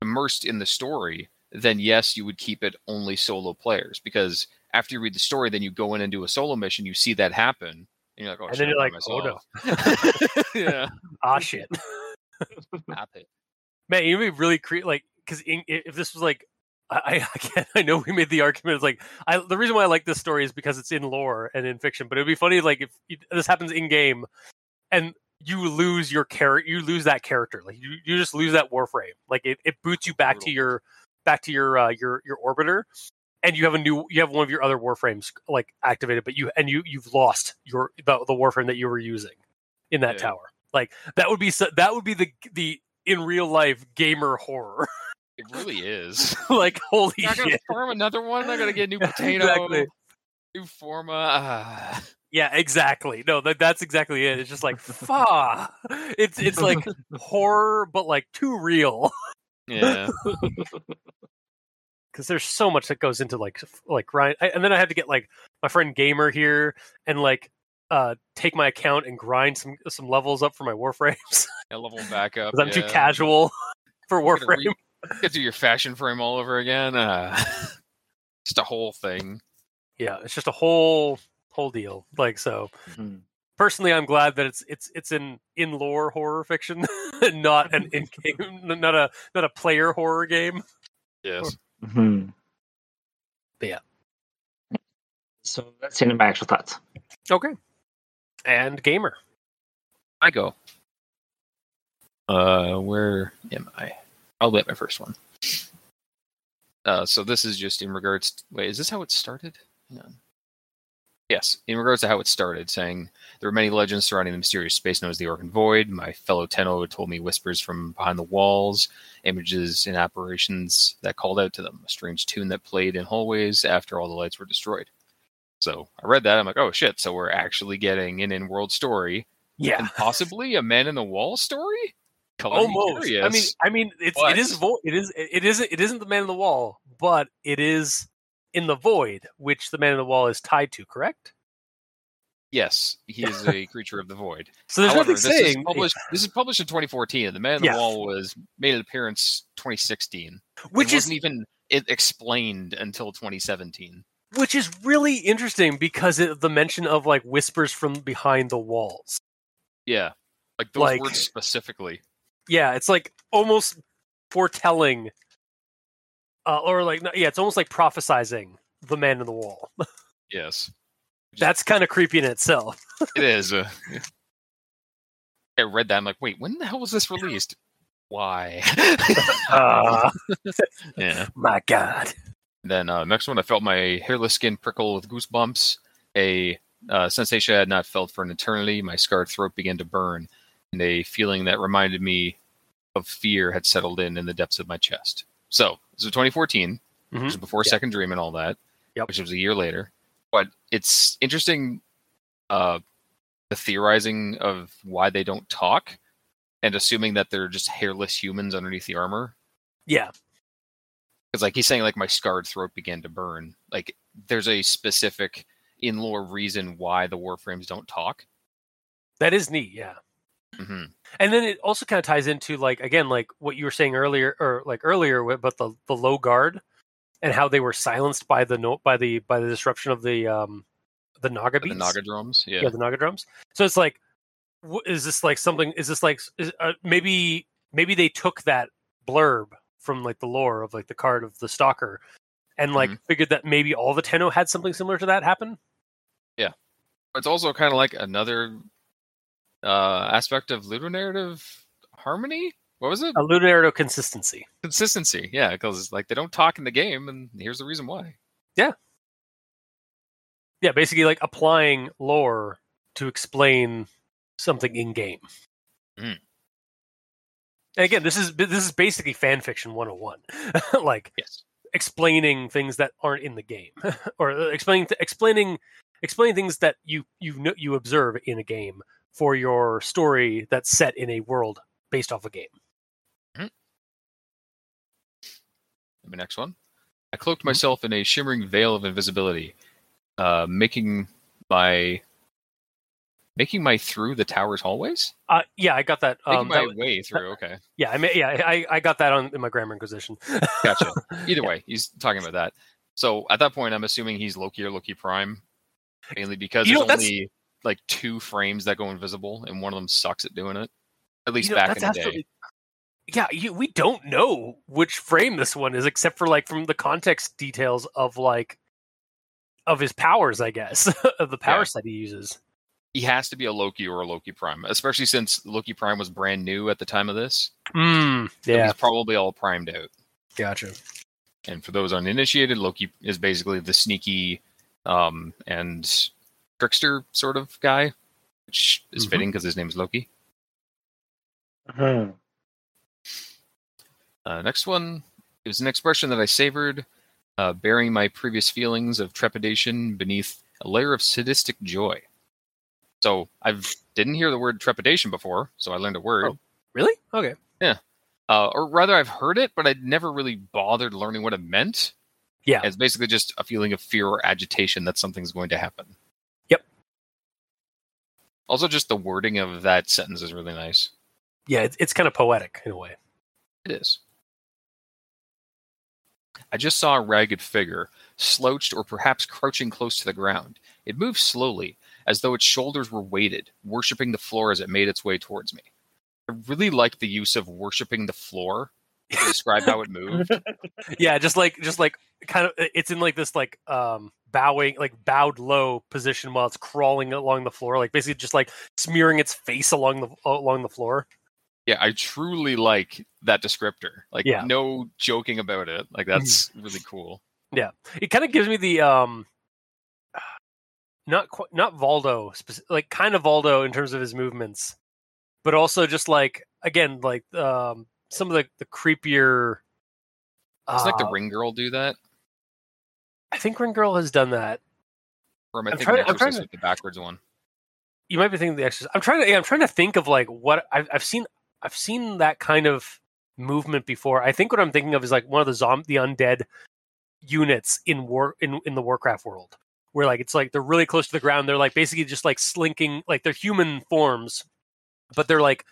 immersed in the story, then yes, you would keep it only solo players because after you read the story, then you go in and do a solo mission, you see that happen, and you're like, oh, And shit, then you're like, by oh, no. yeah, ah, shit, man, you'd be really cre- like because if this was like. I, I *laughs* can't, I know we made the argument. It's like I, the reason why I like this story is because it's in lore and in fiction. But it'd be funny like if you, this happens in game, and you lose your character, you lose that character. Like you, you just lose that warframe. Like it, it boots you back to your back to your uh, your your orbiter, and you have a new you have one of your other warframes like activated, but you and you you've lost your the, the warframe that you were using in that Yeah. tower. Like that would be so, that would be the the in real life gamer horror. *laughs* It really is. *laughs* like holy I gotta shit. farm another one. I gotta get a new *laughs* potato, Exactly. new forma. Ah. Yeah, exactly. No, that that's exactly it. It's just like fa. It's it's like *laughs* horror, but like too real. Yeah, because there's so much that goes into like like grind I, and then i had to get like my friend gamer here and like uh take my account and grind some some levels up for my warframes I level them back up. because i'm too casual for warframe re- Get to your fashion frame all over again. Ah. *laughs* just a whole thing. yeah it's just a whole whole deal like so Mhm. personally i'm glad that it's it's it's in in lore horror fiction *laughs* not an *laughs* in game not a not a player horror game Yes. Mhm. But yeah. So let's see my actual thoughts. okay and gamer I go. Uh, where am I? I'll get my first one. Uh, so this is just in regards. To, wait, is this how it started? Yes, in regards to how it started, saying there are many legends surrounding the mysterious space known as the Orokin Void. My fellow Tenno told me whispers from behind the walls, images and apparitions that called out to them, a strange tune that played in hallways after all the lights were destroyed. So I read that. I'm like, oh shit! So we're actually getting an in-world story yeah and possibly a man in the wall story. Almost i mean i mean it's But- it is vo- it is it isn't it isn't the man in the wall but it is in the void which the man in the wall is tied to correct yes, he is a *laughs* creature of the void. so there's However, nothing this saying is published. This is published in 2014, and the man in Yeah. the wall was made an appearance 2016, which is wasn't even it explained until 2017. which is really interesting because of the mention of like whispers from behind the walls Yeah, like those Like- words specifically. Yeah it's like almost foretelling uh, or like yeah, it's almost like prophesizing the man in the wall. *laughs* Yes, That's kind of creepy in itself. *laughs* it is. Uh, I read that. I'm like, wait, when the hell was this released? Why? *laughs* Ah, yeah. my God. Then uh, next one, I felt my hairless skin prickle with goosebumps. A uh, sensation I had not felt for an eternity. My scarred throat began to burn, and a feeling that reminded me of fear had settled in in the depths of my chest. So this was 2014, which was Mhm. before Yeah. Second Dream and all that, Yep. which was a year later. But it's interesting, uh, the theorizing of why they don't talk, and assuming that they're just hairless humans underneath the armor Yeah, because like he's saying like my scarred throat began to burn like there's a specific in lore reason why the warframes don't talk that is neat. Yeah. Hmm and then it also kind of ties into like again like what you were saying earlier or like earlier about the the low guard and how they were silenced by the note by the by the disruption of the um the naga beats. The naga drums yeah, yeah. the naga drums. So it's like wh- is this like something is this like is, uh, maybe maybe they took that blurb from like the lore of like the card of the stalker and like figured that maybe all the tenno had something similar to that happen? Yeah. It's also kind of like another uh aspect of ludonarrative harmony? What was it? A lunardo consistency. Consistency yeah because like they don't talk in the game and here's the reason why. Yeah. Yeah, basically like applying lore to explain something in game Mm. and again this is this is basically fan fiction 101 *laughs* like yes. explaining things that aren't in the game. *laughs* Or uh, explaining explaining explaining things that you you know you observe in a game for your story that's set in a world based off a game. The next one. I cloaked myself in a shimmering veil of invisibility uh making my making my through the tower's hallways? Uh yeah i got that making um my that- way through *laughs* okay. Yeah i may, yeah i i got that on in my grammar inquisition. Gotcha. *laughs* Either way, he's talking about that. So at that point, I'm assuming he's Loki or Loki Prime, mainly because You know, only like two frames that go invisible, and one of them sucks at doing it. At least You know, back in the day. Yeah, you, we don't know which frame this one is, except for like from the context details of like of his powers, I guess, *laughs* of the power Yeah. set he uses. He has to be a Loki or a Loki Prime, especially since Loki Prime was brand new at the time of this. Mm, So yeah, he's probably all primed out. gotcha. And for those uninitiated, Loki is basically the sneaky um, and trickster sort of guy, which is Mhm. fitting because his name is Loki. Mhm. Uh, next one it was an expression that I savored, uh, bearing my previous feelings of trepidation beneath a layer of sadistic joy. So I didn't hear the word trepidation before, so I learned a word. Oh. Really? Okay. Yeah. Uh, or rather, I've heard it, but I'd never really bothered learning what it meant. Yeah. It's basically just a feeling of fear or agitation that something's going to happen. Also, just the wording of that sentence is really nice. Yeah, it's, it's kind of poetic in a way. It is. I just saw a ragged figure, slouched or perhaps crouching close to the ground. It moved slowly, as though its shoulders were weighted, worshipping the floor as it made its way towards me. I really like the use of worshipping the floor describe how it moved. *laughs* Yeah, just like just like kind of it's in like this like um bowing like bowed low position while it's crawling along the floor, like basically just like smearing its face along the along the floor. Yeah, I truly like that descriptor. Like, Yeah. no joking about it. Like, that's really cool. Yeah. It kind of gives me the um not qu- not Valdo like kind of Valdo in terms of his movements, but also just like again like um some of the the creepier. Doesn't like the uh, Ring Girl do that? I think Ring Girl has done that. Or am I I'm thinking trying- I'm trying to- with the backwards one? You might be thinking the Exorcist. I'm trying to. Yeah, I'm trying to think of like what I've I've seen. I've seen that kind of movement before. I think what I'm thinking of is like one of the zom the undead units in war in in the Warcraft world, where like it's like they're really close to the ground. They're like basically just like slinking, like they're human forms, but they're like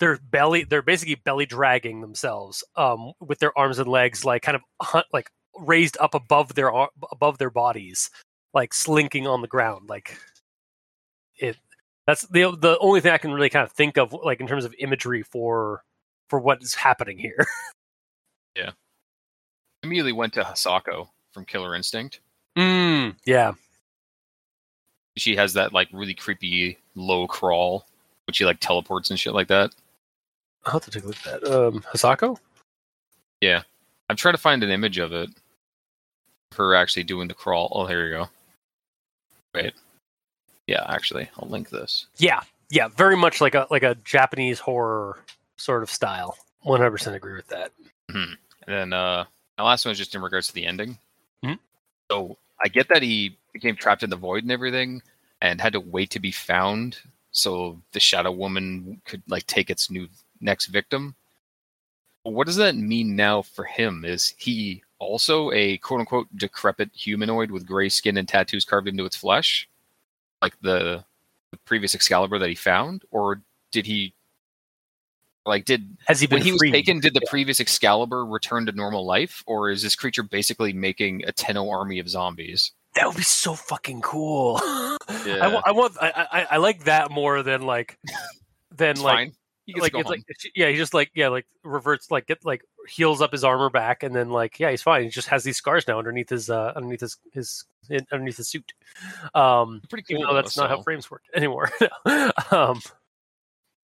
they're belly. They're basically belly dragging themselves, um, with their arms and legs like kind of like raised up above their above their bodies, like slinking on the ground, like it that's the the only thing I can really kind of think of, like in terms of imagery for for what is happening here. *laughs* Yeah. Immediately went to Hisako from Killer Instinct. Mm, yeah. She has that like really creepy low crawl, which she like teleports and shit like that. I'll have to take a look at that. Um, Hisako? Yeah. I'm trying to find an image of it. Her actually doing the crawl. Oh, here you go. Wait. Yeah, actually, I'll link this. Yeah, yeah, very much like a like a Japanese horror sort of style. One hundred percent agree with that. And then uh my last one is just in regards to the ending. Mhm. So I get that he became trapped in the void and everything and had to wait to be found so the shadow woman could like take its new next victim. What does that mean now for him? Is he also a quote unquote decrepit humanoid with gray skin and tattoos carved into its flesh? Like the, the previous Excalibur that he found? Or did he like did Has he been when he was taken, did the Yeah. previous Excalibur return to normal life, or is this creature basically making a Tenno army of zombies? That would be so fucking cool. *laughs* I, Yeah. wa- I want. I, I I like that more than like than It's like fine. Like it's home. like yeah. He just like yeah like reverts like get like heals up his armor back and then like yeah he's fine. He just has these scars now underneath his uh underneath his his in, underneath his suit. Um, pretty cool. that's though, not how frames work *laughs* anymore. *laughs* um,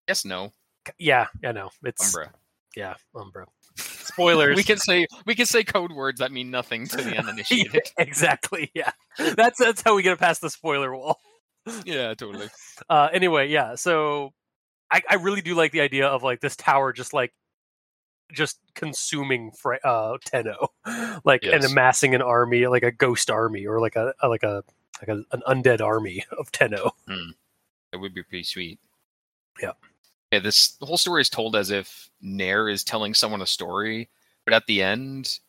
Yes, no, yeah, I know it's Umbra. yeah Umbra. Spoilers. *laughs* We can say we can say code words that mean nothing to the uninitiated. exactly. Yeah, that's that's how we get past the spoiler wall. yeah, totally. Uh, anyway, yeah. So I, I really do like the idea of like this tower just like just consuming fra- uh Tenno, *laughs* like and amassing an army, like a ghost army, or like a, a like a like a, an undead army *laughs* of Tenno. That would be pretty sweet. Yeah. Yeah, this whole story is told as if Nair is telling someone a story, but at the end,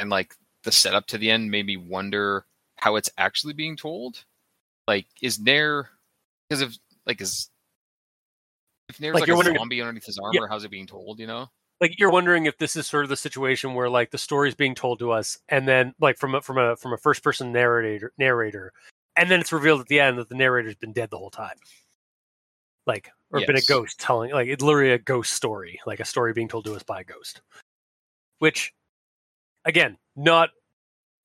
and like the setup to the end made me wonder how it's actually being told. Like, is Nair because of like is if Nair's Like, like, you're a wondering if- zombie underneath his armor, Yeah. how's it being told? You know? Like you're wondering if this is sort of the situation where like the story's being told to us, and then like from a from a from a first person narrator narrator, and then it's revealed at the end that the narrator's been dead the whole time. Like or been a ghost telling like it's literally a ghost story, like a story being told to us by a ghost. Which again, not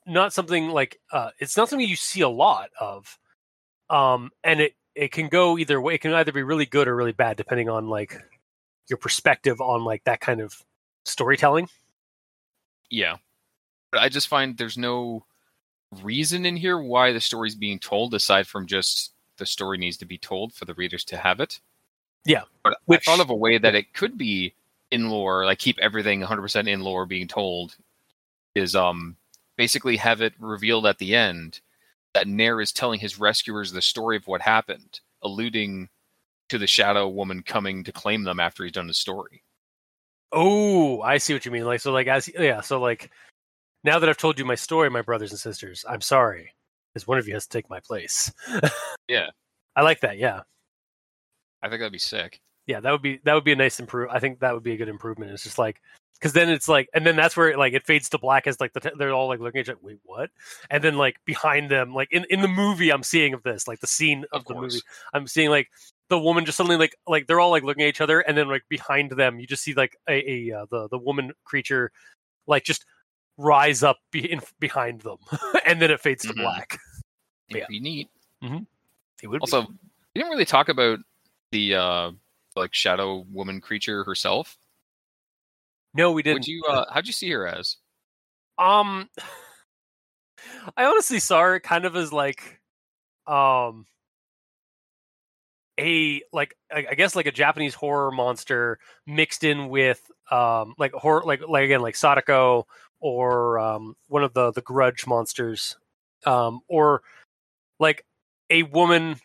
not something like uh it's not something you see a lot of. Um and it it can go either way. It can either be really good or really bad depending on like your perspective on like that kind of storytelling. Yeah. But I just find there's no reason in here why the story's being told aside from just the story needs to be told for the readers to have it. Yeah. But Which- I thought of a way that it could be in lore, like keep everything 100% in lore being told is um basically have it revealed at the end that Nair is telling his rescuers the story of what happened, alluding to the shadow woman coming to claim them after he's done the story. Oh, I see what you mean. Like so like as yeah, so like now that I've told you my story, my brothers and sisters, I'm sorry. Because one of you has to take my place. *laughs* Yeah. I like that, yeah. I think that'd be sick. yeah that would be that would be a nice improve i think that would be a good improvement it's just like because then it's like and then that's where it, like it fades to black as like the t- they're all like looking at each other wait what and then like behind them like in, in the movie i'm seeing of this like the scene of, Of the movie i'm seeing like the woman just suddenly like like they're all like looking at each other and then like behind them you just see like a, a uh, the the woman creature like just rise up be- in, behind them *laughs* and then it fades to Mhm. black It'd Yeah. be neat. it would be. Also, we didn't really talk about the uh like shadow woman creature herself. No we didn't Would you uh how'd you see her as? Um, I honestly saw her kind of as like, um, a like I I guess like a Japanese horror monster mixed in with um like horror like like again like Sadako or um one of the the Grudge monsters, um or like a woman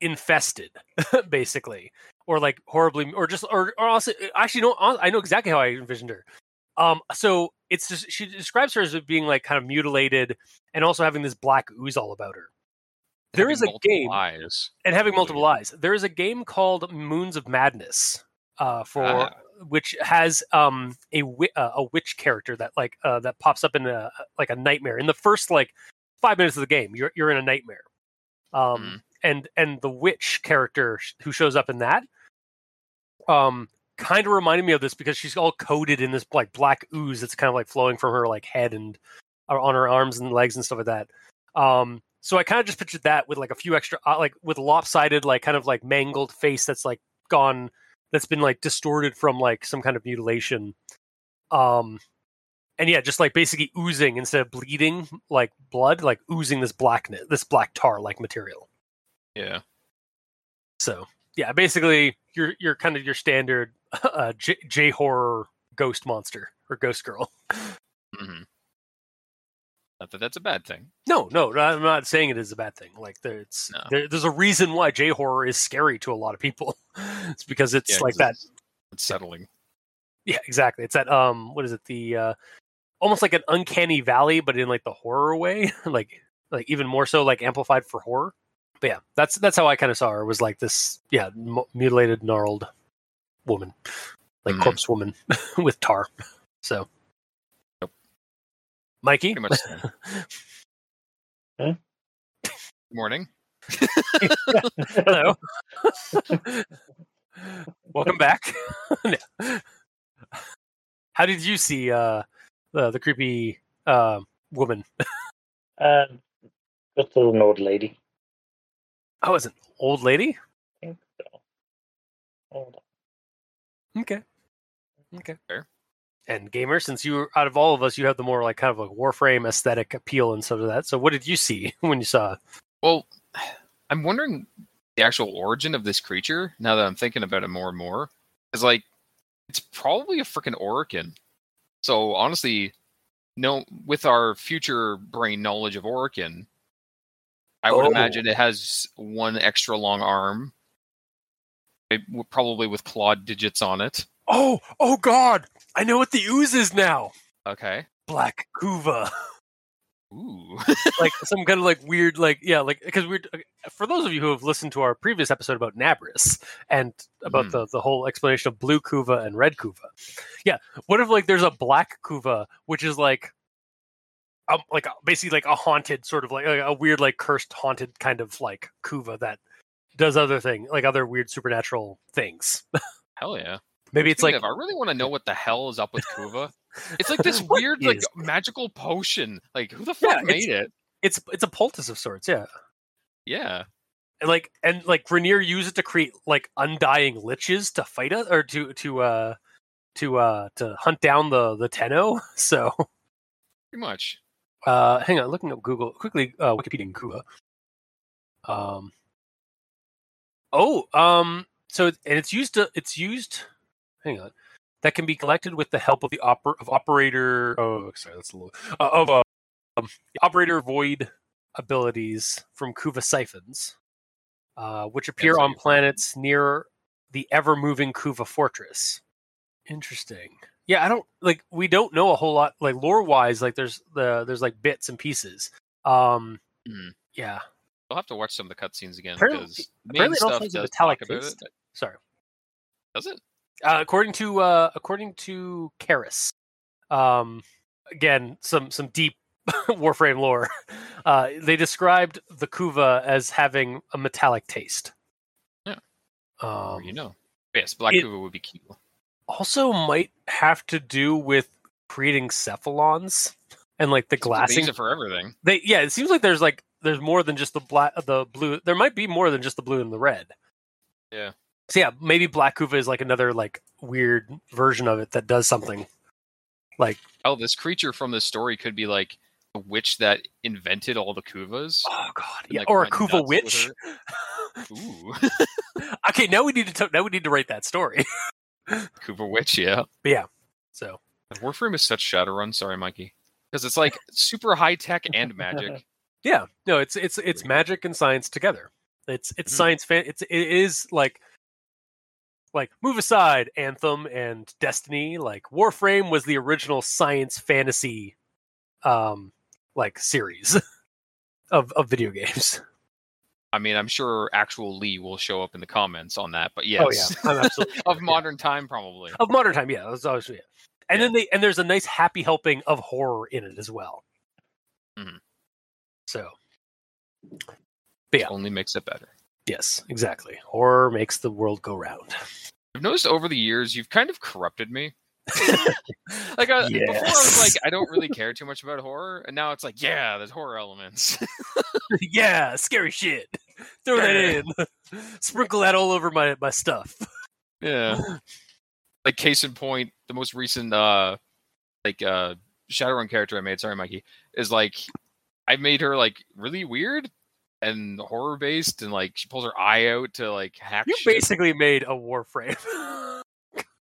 infested *laughs* basically or like horribly or just or, or also actually no I know exactly how I envisioned her um, so it's just she describes her as being like kind of mutilated and also having this black ooze all about her. There is a game eyes. and having multiple eyes. There is a game called Moons of Madness, uh, for Ah. which has um a uh, a witch character that like uh, that pops up in a like a nightmare in the first like five minutes of the game. You're you're in a nightmare, um, Mhm. and and the witch character sh- who shows up in that, um, kind of reminded me of this because she's all coated in this like black ooze that's kind of like flowing from her like head and uh, on her arms and legs and stuff like that. Um, so I kind of just pictured that with like a few extra, uh, like with lopsided, like kind of like mangled face that's like gone, that's been like distorted from like some kind of mutilation. Um, and yeah, just like basically oozing instead of bleeding like blood, like oozing this blackness, this black tar like material. Yeah. So yeah, basically you're you're kind of your standard *laughs* uh, J, horror ghost monster or ghost girl. hmm Not that that's a bad thing. No, no, I'm not saying it is a bad thing. Like there, it's No. there, there's a reason why J horror is scary to a lot of people. *laughs* it's because it's Yeah, like that. It's, it's settling. Yeah, exactly. It's that um, what is it? The uh, almost like an uncanny valley, but in like the horror way, *laughs* like like even more so like amplified for horror. But yeah, that's that's how I kind of saw her. Was like this, yeah, m- mutilated, gnarled woman, like Mhm. corpse woman *laughs* with tar. So, Yep. Mikey, Pretty much. *laughs* Huh? Good morning. *laughs* hello, welcome back. No. How did you see uh, the the creepy uh, woman? Um, just an old lady. Oh, it's an old lady. I think so. Hold on. Okay. Okay. Fair. And gamer, since you out of all of us, you have the more like kind of like Warframe aesthetic appeal and stuff of that. So, what did you see *laughs* when you saw? it? Well, *sighs* I'm wondering the actual origin of this creature now that I'm thinking about it more and more. Is like, it's probably a freaking Orokin. So honestly, no, with our future brain knowledge of Orokin, I would Oh. imagine it has one extra long arm, it, probably with clawed digits on it. Oh, oh God! I know what the ooze is now. Okay. Black Kuva, Ooh. *laughs* like some kind of like weird, like yeah, like because we're for those of you who have listened to our previous episode about Nabris and about Mhm. the the whole explanation of blue Kuva and red Kuva. Yeah, what if like there's a black Kuva, which is like um, like a, basically like a haunted sort of like, like a weird like cursed haunted kind of like kuva that does other thing like other weird supernatural things Hell yeah. maybe it's like of, I really want to know what the hell is up with Kuva. It's like this *laughs* weird, like magical potion. Like who the Yeah, fuck made it? it's it's a poultice of sorts yeah Yeah. and like and like Grineer used it to create like undying liches to fight us or to to uh to uh to hunt down the the tenno *laughs* so Pretty much. Uh hang on looking up google quickly uh wikipedia in kuva um oh um so it- and it's used to it's used hang on that can be collected with the help of the oper- of operator oh sorry that's a little uh, of uh, um, the operator void abilities from kuva siphons uh which appear so on planets near the ever moving kuva fortress. Interesting yeah i don't like we don't know a whole lot like lore wise like there's the there's like bits and pieces um Mhm. yeah I'll have to watch some of the cutscenes again Apparently- because main apparently stuff does metallic talk about it. sorry Does it? uh, according to uh according to Karis um again some some deep *laughs* warframe lore *laughs* uh they described the kuva as having a metallic taste Yeah. um you know. Yes, Black it- Kuva would be cute. Also might have to do with creating cephalons and like the like glassing for everything. they yeah it seems like there's like there's more than just the black the blue there might be more than just the blue and the red Yeah. so yeah maybe black kuva is like another like weird version of it that does something like Oh, this creature from this story could be like the witch that invented all the Kuvas. oh god and, yeah like, or a kuva witch. *laughs* Ooh, *laughs* okay now we need to t- now we need to write that story *laughs* *laughs* Kuva witch, yeah. but yeah so Warframe is such Shadowrun. Sorry, Mikey, because it's like super high tech and magic. *laughs* yeah no it's it's it's magic and science together it's it's Mhm. science fan it's it is like like move aside anthem and destiny like warframe was the original science fantasy um like series *laughs* of of video games I mean, I'm sure actual Lee will show up in the comments on that, but yes, oh yeah i'm absolutely *laughs* of sure, yeah. modern time probably. of modern time yeah that's obviously it and then they and there's a nice happy helping of horror in it as well Mhm. so yeah. Only makes it better. yes exactly horror makes the world go round I've noticed over the years you've kind of corrupted me. *laughs* like I, *laughs* before, I was like, I don't really care too much about horror, and now it's like, yeah, there's horror elements. *laughs* yeah, scary shit. Throw that in. Sprinkle that all over my my stuff. yeah. Like case in point, the most recent uh like uh Shadowrun character I made, sorry Mikey, is like I made her like really weird and horror based and like she pulls her eye out to like hack You shit. basically made a Warframe.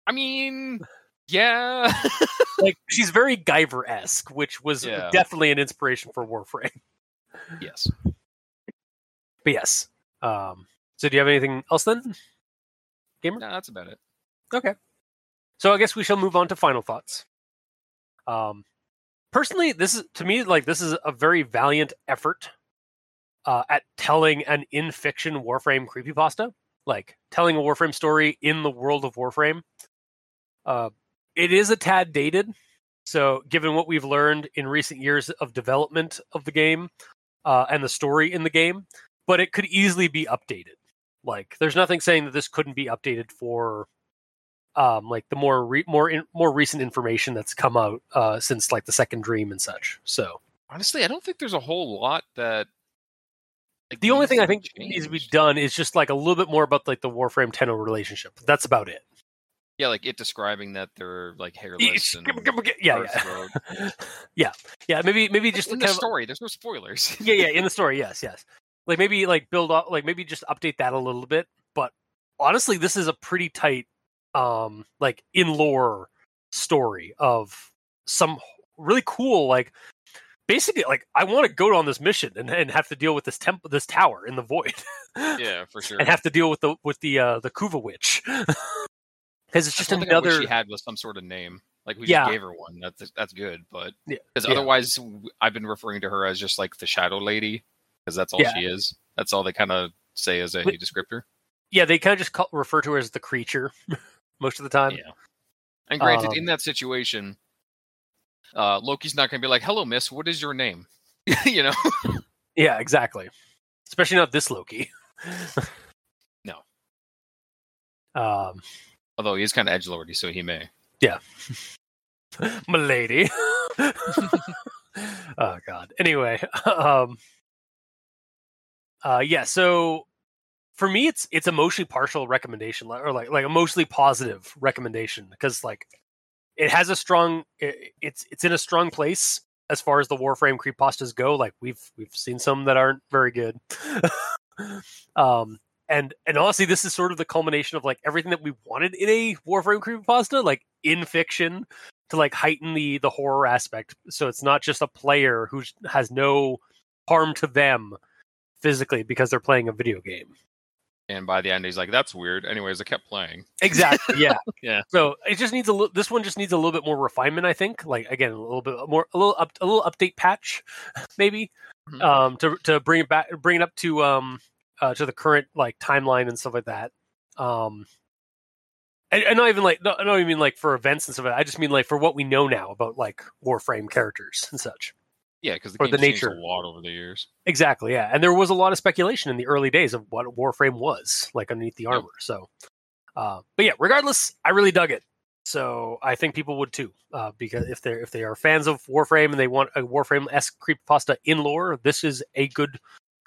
I mean yeah. *laughs* like she's very Guyver esque, which was Yeah. definitely an inspiration for Warframe. yes. But yes. Um, so do you have anything else then? Gamer? No, that's about it. Okay. So I guess we shall move on to final thoughts. Um, personally, this is to me like this is a very valiant effort uh, at telling an in fiction Warframe creepypasta, like telling a Warframe story in the world of Warframe. Uh, it is a tad dated, so given what we've learned in recent years of development of the game uh, and the story in the game, but it could easily be updated. Like, there's nothing saying that this couldn't be updated for um, like the more re- more in- more recent information that's come out uh, since like the second dream and such. So Honestly, I don't think there's a whole lot that like, the only thing I think needs to be done is just like a little bit more about like the Warframe Tenno relationship. That's about it. Yeah, like it describing that they're like hairless and yeah, yeah, *laughs* yeah, yeah. Maybe maybe just in the of story. There's no spoilers. yeah, yeah, in the *laughs* story, yes, yes. Like maybe like build up, like maybe just update that a little bit. But honestly, this is a pretty tight, um, like in lore story of some really cool, like basically, like I want to go on this mission and, and have to deal with this temple, this tower in the void, yeah, for *laughs* sure. and have to deal with the with the uh the Kuva witch. Because it's just another she had was some sort of name. Like we Yeah. just gave her one. That's that's good, but because yeah. otherwise I've been referring to her as just like the Shadow Lady because that's all Yeah. she is. That's all they kind of say as a But- descriptor. yeah. They kind of just call, refer to her as the creature *laughs* most of the time. Yeah. And granted, Um, in that situation, uh, Loki's not going to be like, "Hello, Miss. What is your name?" *laughs* you know. Yeah, exactly. Especially not this Loki. *laughs* No. Um, Although he is kind of edge lordy, so he may. Yeah. *laughs* Milady. *laughs* oh god. Anyway, *laughs* um, uh, yeah. So for me, it's it's a mostly partial recommendation, or like like a mostly positive recommendation because like it has a strong, it, it's it's in a strong place as far as the Warframe creepypastas go. Like we've we've seen some that aren't very good. um, and and honestly, this is sort of the culmination of like everything that we wanted in a Warframe creepypasta, like in fiction, to like heighten the the horror aspect. So it's not just a player who has no harm to them physically because they're playing a video game. And by the end, he's like, "That's weird." Anyways, I kept playing. Exactly. Yeah. *laughs* Yeah. So it just needs a little. This one just needs a little bit more refinement. I think. Like again, a little bit more, a little up, a little update patch, *laughs* maybe, Mhm. um, to to bring it back, bring it up to um, uh, to the current like timeline and stuff like that. Um, and, and not even like, no, I don't even mean like for events and stuff. Like that. I just mean like for what we know now about like Warframe characters and such. Yeah, because the Or game's the changed nature. a lot over the years. Exactly, yeah. And there was a lot of speculation in the early days of what Warframe was, like underneath the armor. So, uh, but yeah, regardless, I really dug it. So I think people would too, uh, because if they're if they are fans of Warframe and they want a Warframe esque creepypasta in lore, this is a good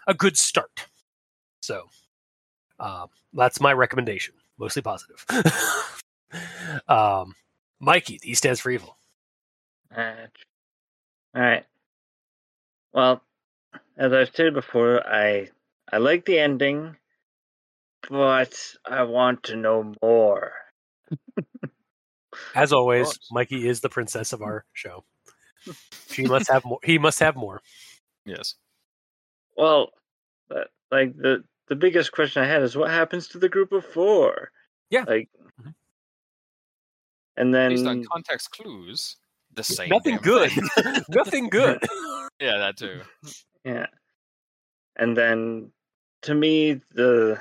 a good start. So, uh, that's my recommendation, mostly positive. *laughs* um, Mikey, the E stands for evil. Uh, all right. Well, as I've said before, I I like the ending, but I want to know more. *laughs* As always. Mikey is the princess of our show. She must *laughs* have more. He must have more. Yes. Well, but, like the the biggest question I had is what happens to the group of four? Yeah. Like, Mhm. and Based on then context clues, the same. Nothing good. *laughs* Nothing *laughs* good. *laughs* yeah, that too. yeah, and then to me the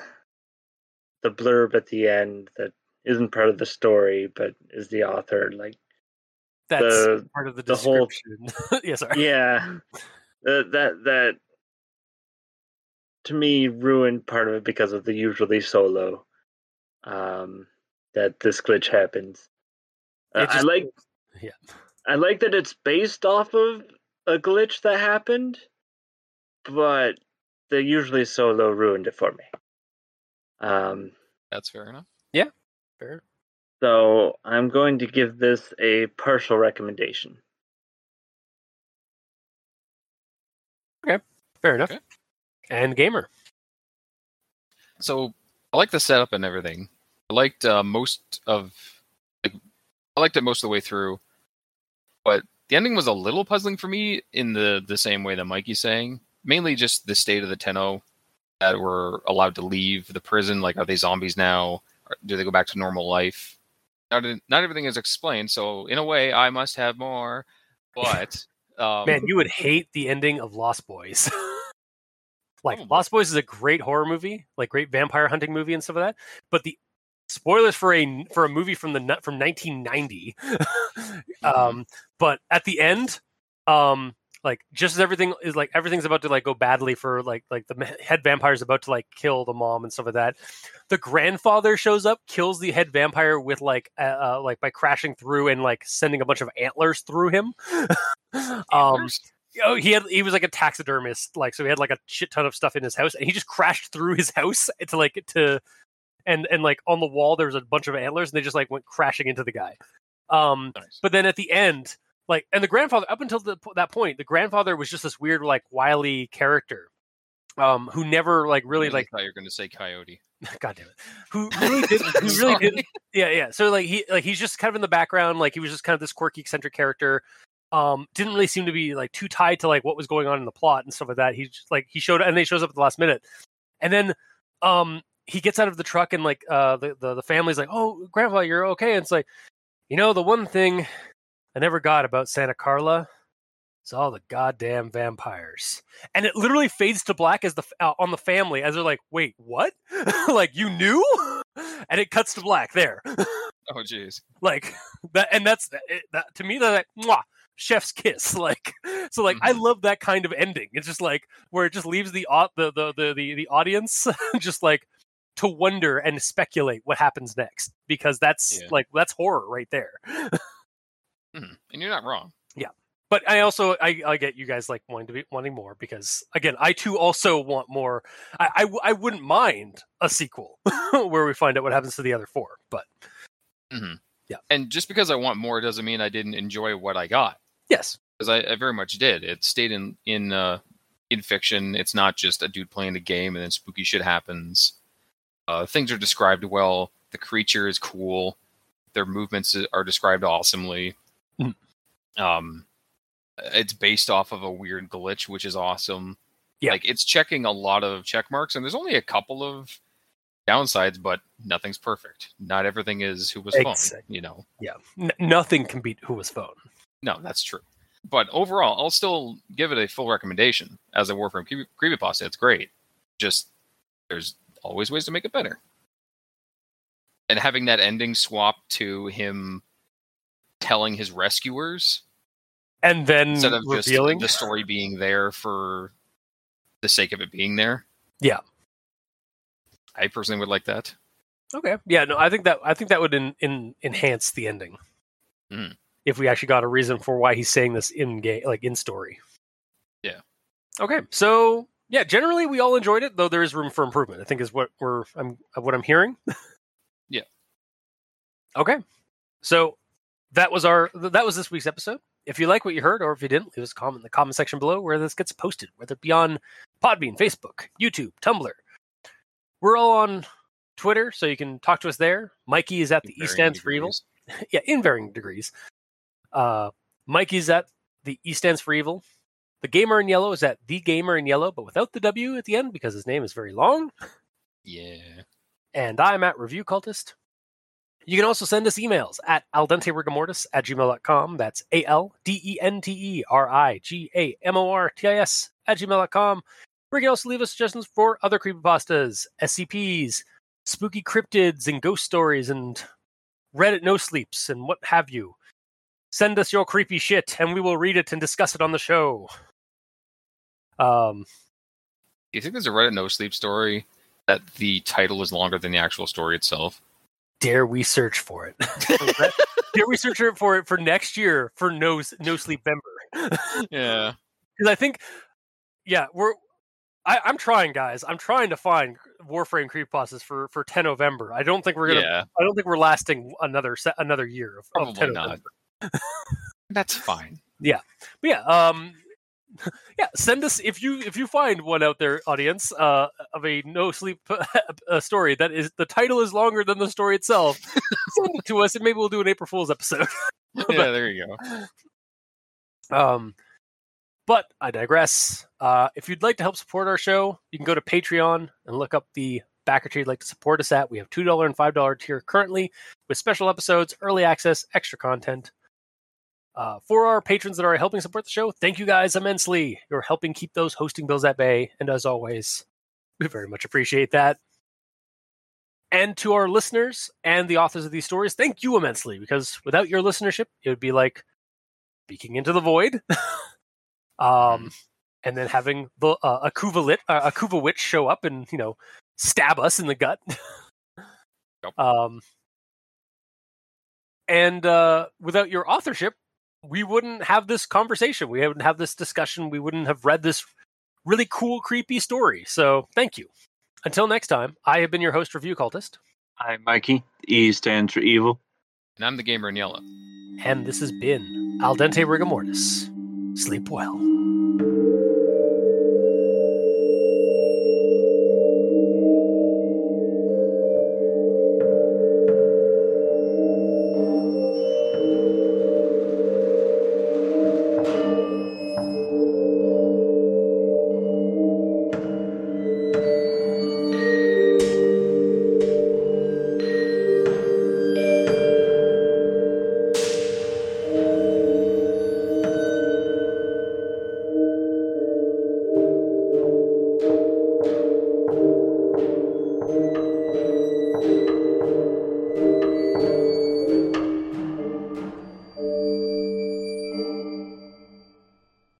the blurb at the end that isn't part of the story but is the author like That's the part of the the whole- description. yes, sorry. yeah that that that to me ruined part of it because of the usually solo um that this glitch happens. It Uh, I like *laughs* Yeah. I like that it's based off of a glitch that happened, but the usually solo ruined it for me. Um, That's fair enough. Yeah, fair. so I'm going to give this a partial recommendation. Okay, fair enough. Okay. And gamer. So I like the setup and everything. I liked uh, most of. Like, I liked it most of the way through, but the ending was a little puzzling for me in the the same way that Mikey's saying. Mainly just the state of the Tenno that were allowed to leave the prison. Like, are they zombies now? Or do they go back to normal life? Not not everything is explained. So in a way, I must have more. But *laughs* um, Man, you would hate the ending of Lost Boys. *laughs* like Probably. Lost Boys is a great horror movie, like great vampire hunting movie and stuff like that. But the spoilers for a for a movie from the from 1990. *laughs* um, but at the end, um, like just as everything is like everything's about to like go badly for like like the head vampire is about to like kill the mom and stuff like that. The grandfather shows up, kills the head vampire with like uh, uh like by crashing through and like sending a bunch of antlers through him. *laughs* um, antlers? Oh, he had he was like a taxidermist, like so he had like a shit ton of stuff in his house, and he just crashed through his *laughs* house to like to, and and like on the wall there was a bunch of antlers, and they just like went crashing into the guy. Um, Nice. but then at the end, like, and the grandfather up until the, that point, the grandfather was just this weird like wily character, um, who never like really like thought you were going to say coyote. *laughs* God damn it. Who really did who *laughs* really did yeah, yeah. So like he like he's just kind of in the background, like he was just kind of this quirky eccentric character. Um, didn't really seem to be like too tied to like what was going on in the plot and stuff like that. He just like he showed and then he shows up at the last minute. And then um he gets out of the truck and like uh the, the, the family's like, Oh, grandpa, you're okay. And it's like, you know, the one thing I never got about Santa Carla is all the goddamn vampires and it literally fades to black as the uh, on the family as they're like, "Wait, what? *laughs* like you knew?" *laughs* and it cuts to black there, *laughs* Oh, jeez. like that, and that's it, that to me. That like, mwah, chef's kiss, *laughs* like so. Like I Mhm. love that kind of ending. It's just like where it just leaves the the the the the, the audience *laughs* just like to wonder and speculate what happens next because that's Yeah. like that's horror right there. *laughs* Mhm. And you're not wrong. Yeah but I also I, I get you guys like wanting to be wanting more because again I too also want more. I I wouldn't mind a sequel where we find out what happens to the other four, but yeah. And just because I want more doesn't mean I didn't enjoy what I got. Yes, because I, I very much did. It stayed in in uh, in fiction. It's not just a dude playing a game and then spooky shit happens. Uh, things are described well. The creature is cool. Their movements are described awesomely. Mhm. Um, it's based off of a weird glitch, which is awesome. Yeah. like it's checking a lot of check marks, and there's only a couple of downsides, but nothing's perfect. Not everything is who was phone. Exactly. You know, yeah, N- nothing can beat Who Was Phone. No, that's true. But overall, I'll still give it a full recommendation as a Warframe creepy- creepypasta. It's great. Just there's always ways to make it better. And having that ending swap to him telling his rescuers And then instead of just the story being there for the sake of it being there. Yeah. I personally would like that. okay, yeah, no, I think that I think that would in, in, enhance the ending Mm. If we actually got a reason for why he's saying this in game, like in story. Yeah. Okay, so yeah, generally we all enjoyed it, though there is room for improvement. I think is what we're I'm what I'm hearing. *laughs* Yeah. Okay, so that was our that was this week's episode. If you like what you heard, or if you didn't, leave us a comment in the comment section below where this gets posted, whether it be on Podbean, Facebook, YouTube, Tumblr. We're all on Twitter, so you can talk to us there. Mikey is at the East stands for evil. degrees. *laughs* yeah, in varying degrees. Uh, Mikey's at the E stands for evil. The gamer in yellow is at the gamer in yellow, but without the W at the end because his name is very long. Yeah. And I'm at review cultist. You can also send us emails at aldenterigamortis at gmail.com. That's A L D E N T E R I G A M O R T I S at gmail.com. Where you can also leave us suggestions for other creepypastas, SCPs, spooky cryptids, and ghost stories, and Reddit no sleeps, and what have you. Send us your creepy shit, and we will read it and discuss it on the show. Um, Do you think there's a Reddit no sleep story that the title is longer than the actual story itself? dare we search for it? *laughs* dare we search for it for next year for no no sleep member? *laughs* Yeah. Because I think, yeah, we're. I, I'm trying, guys. I'm trying to find Warframe creepypastas for for 10 November. I don't think we're gonna. Yeah. I don't think we're lasting another another year of, of 10 not. November. That's *laughs* fine. But yeah, um, *laughs* yeah. Send us if you if you find one out there, audience, uh, of a no sleep *laughs* uh, story that is the title is longer than the story itself. send it to us, and maybe we'll do an April Fool's episode. Yeah, there you go. Um, but I digress. Uh, if you'd like to help support our show, you can go to Patreon and look up the backer tier you'd like to support us at. We have $2 and $5 tier currently with special episodes, early access, extra content. Uh, for our patrons that are helping support the show, thank you guys immensely. You're helping keep those hosting bills at bay. And as always, we very much appreciate that. And to our listeners and the authors of these stories, thank you immensely because without your listenership, it would be like speaking into the void. *laughs* um, and then having the uh, a Kuva lit, uh, a Kuva witch show up and you know stab us in the gut. Yep. *laughs* Um, and uh, without your authorship, we wouldn't have this conversation. We wouldn't have this discussion. We wouldn't have read this really cool, creepy story. So thank you. Until next time, I have been your host, Review Cultist, Hi, Mikey. E stands for evil. And I'm the gamer in yellow. and this has been Al Dente Rigor Mortis. Sleep well.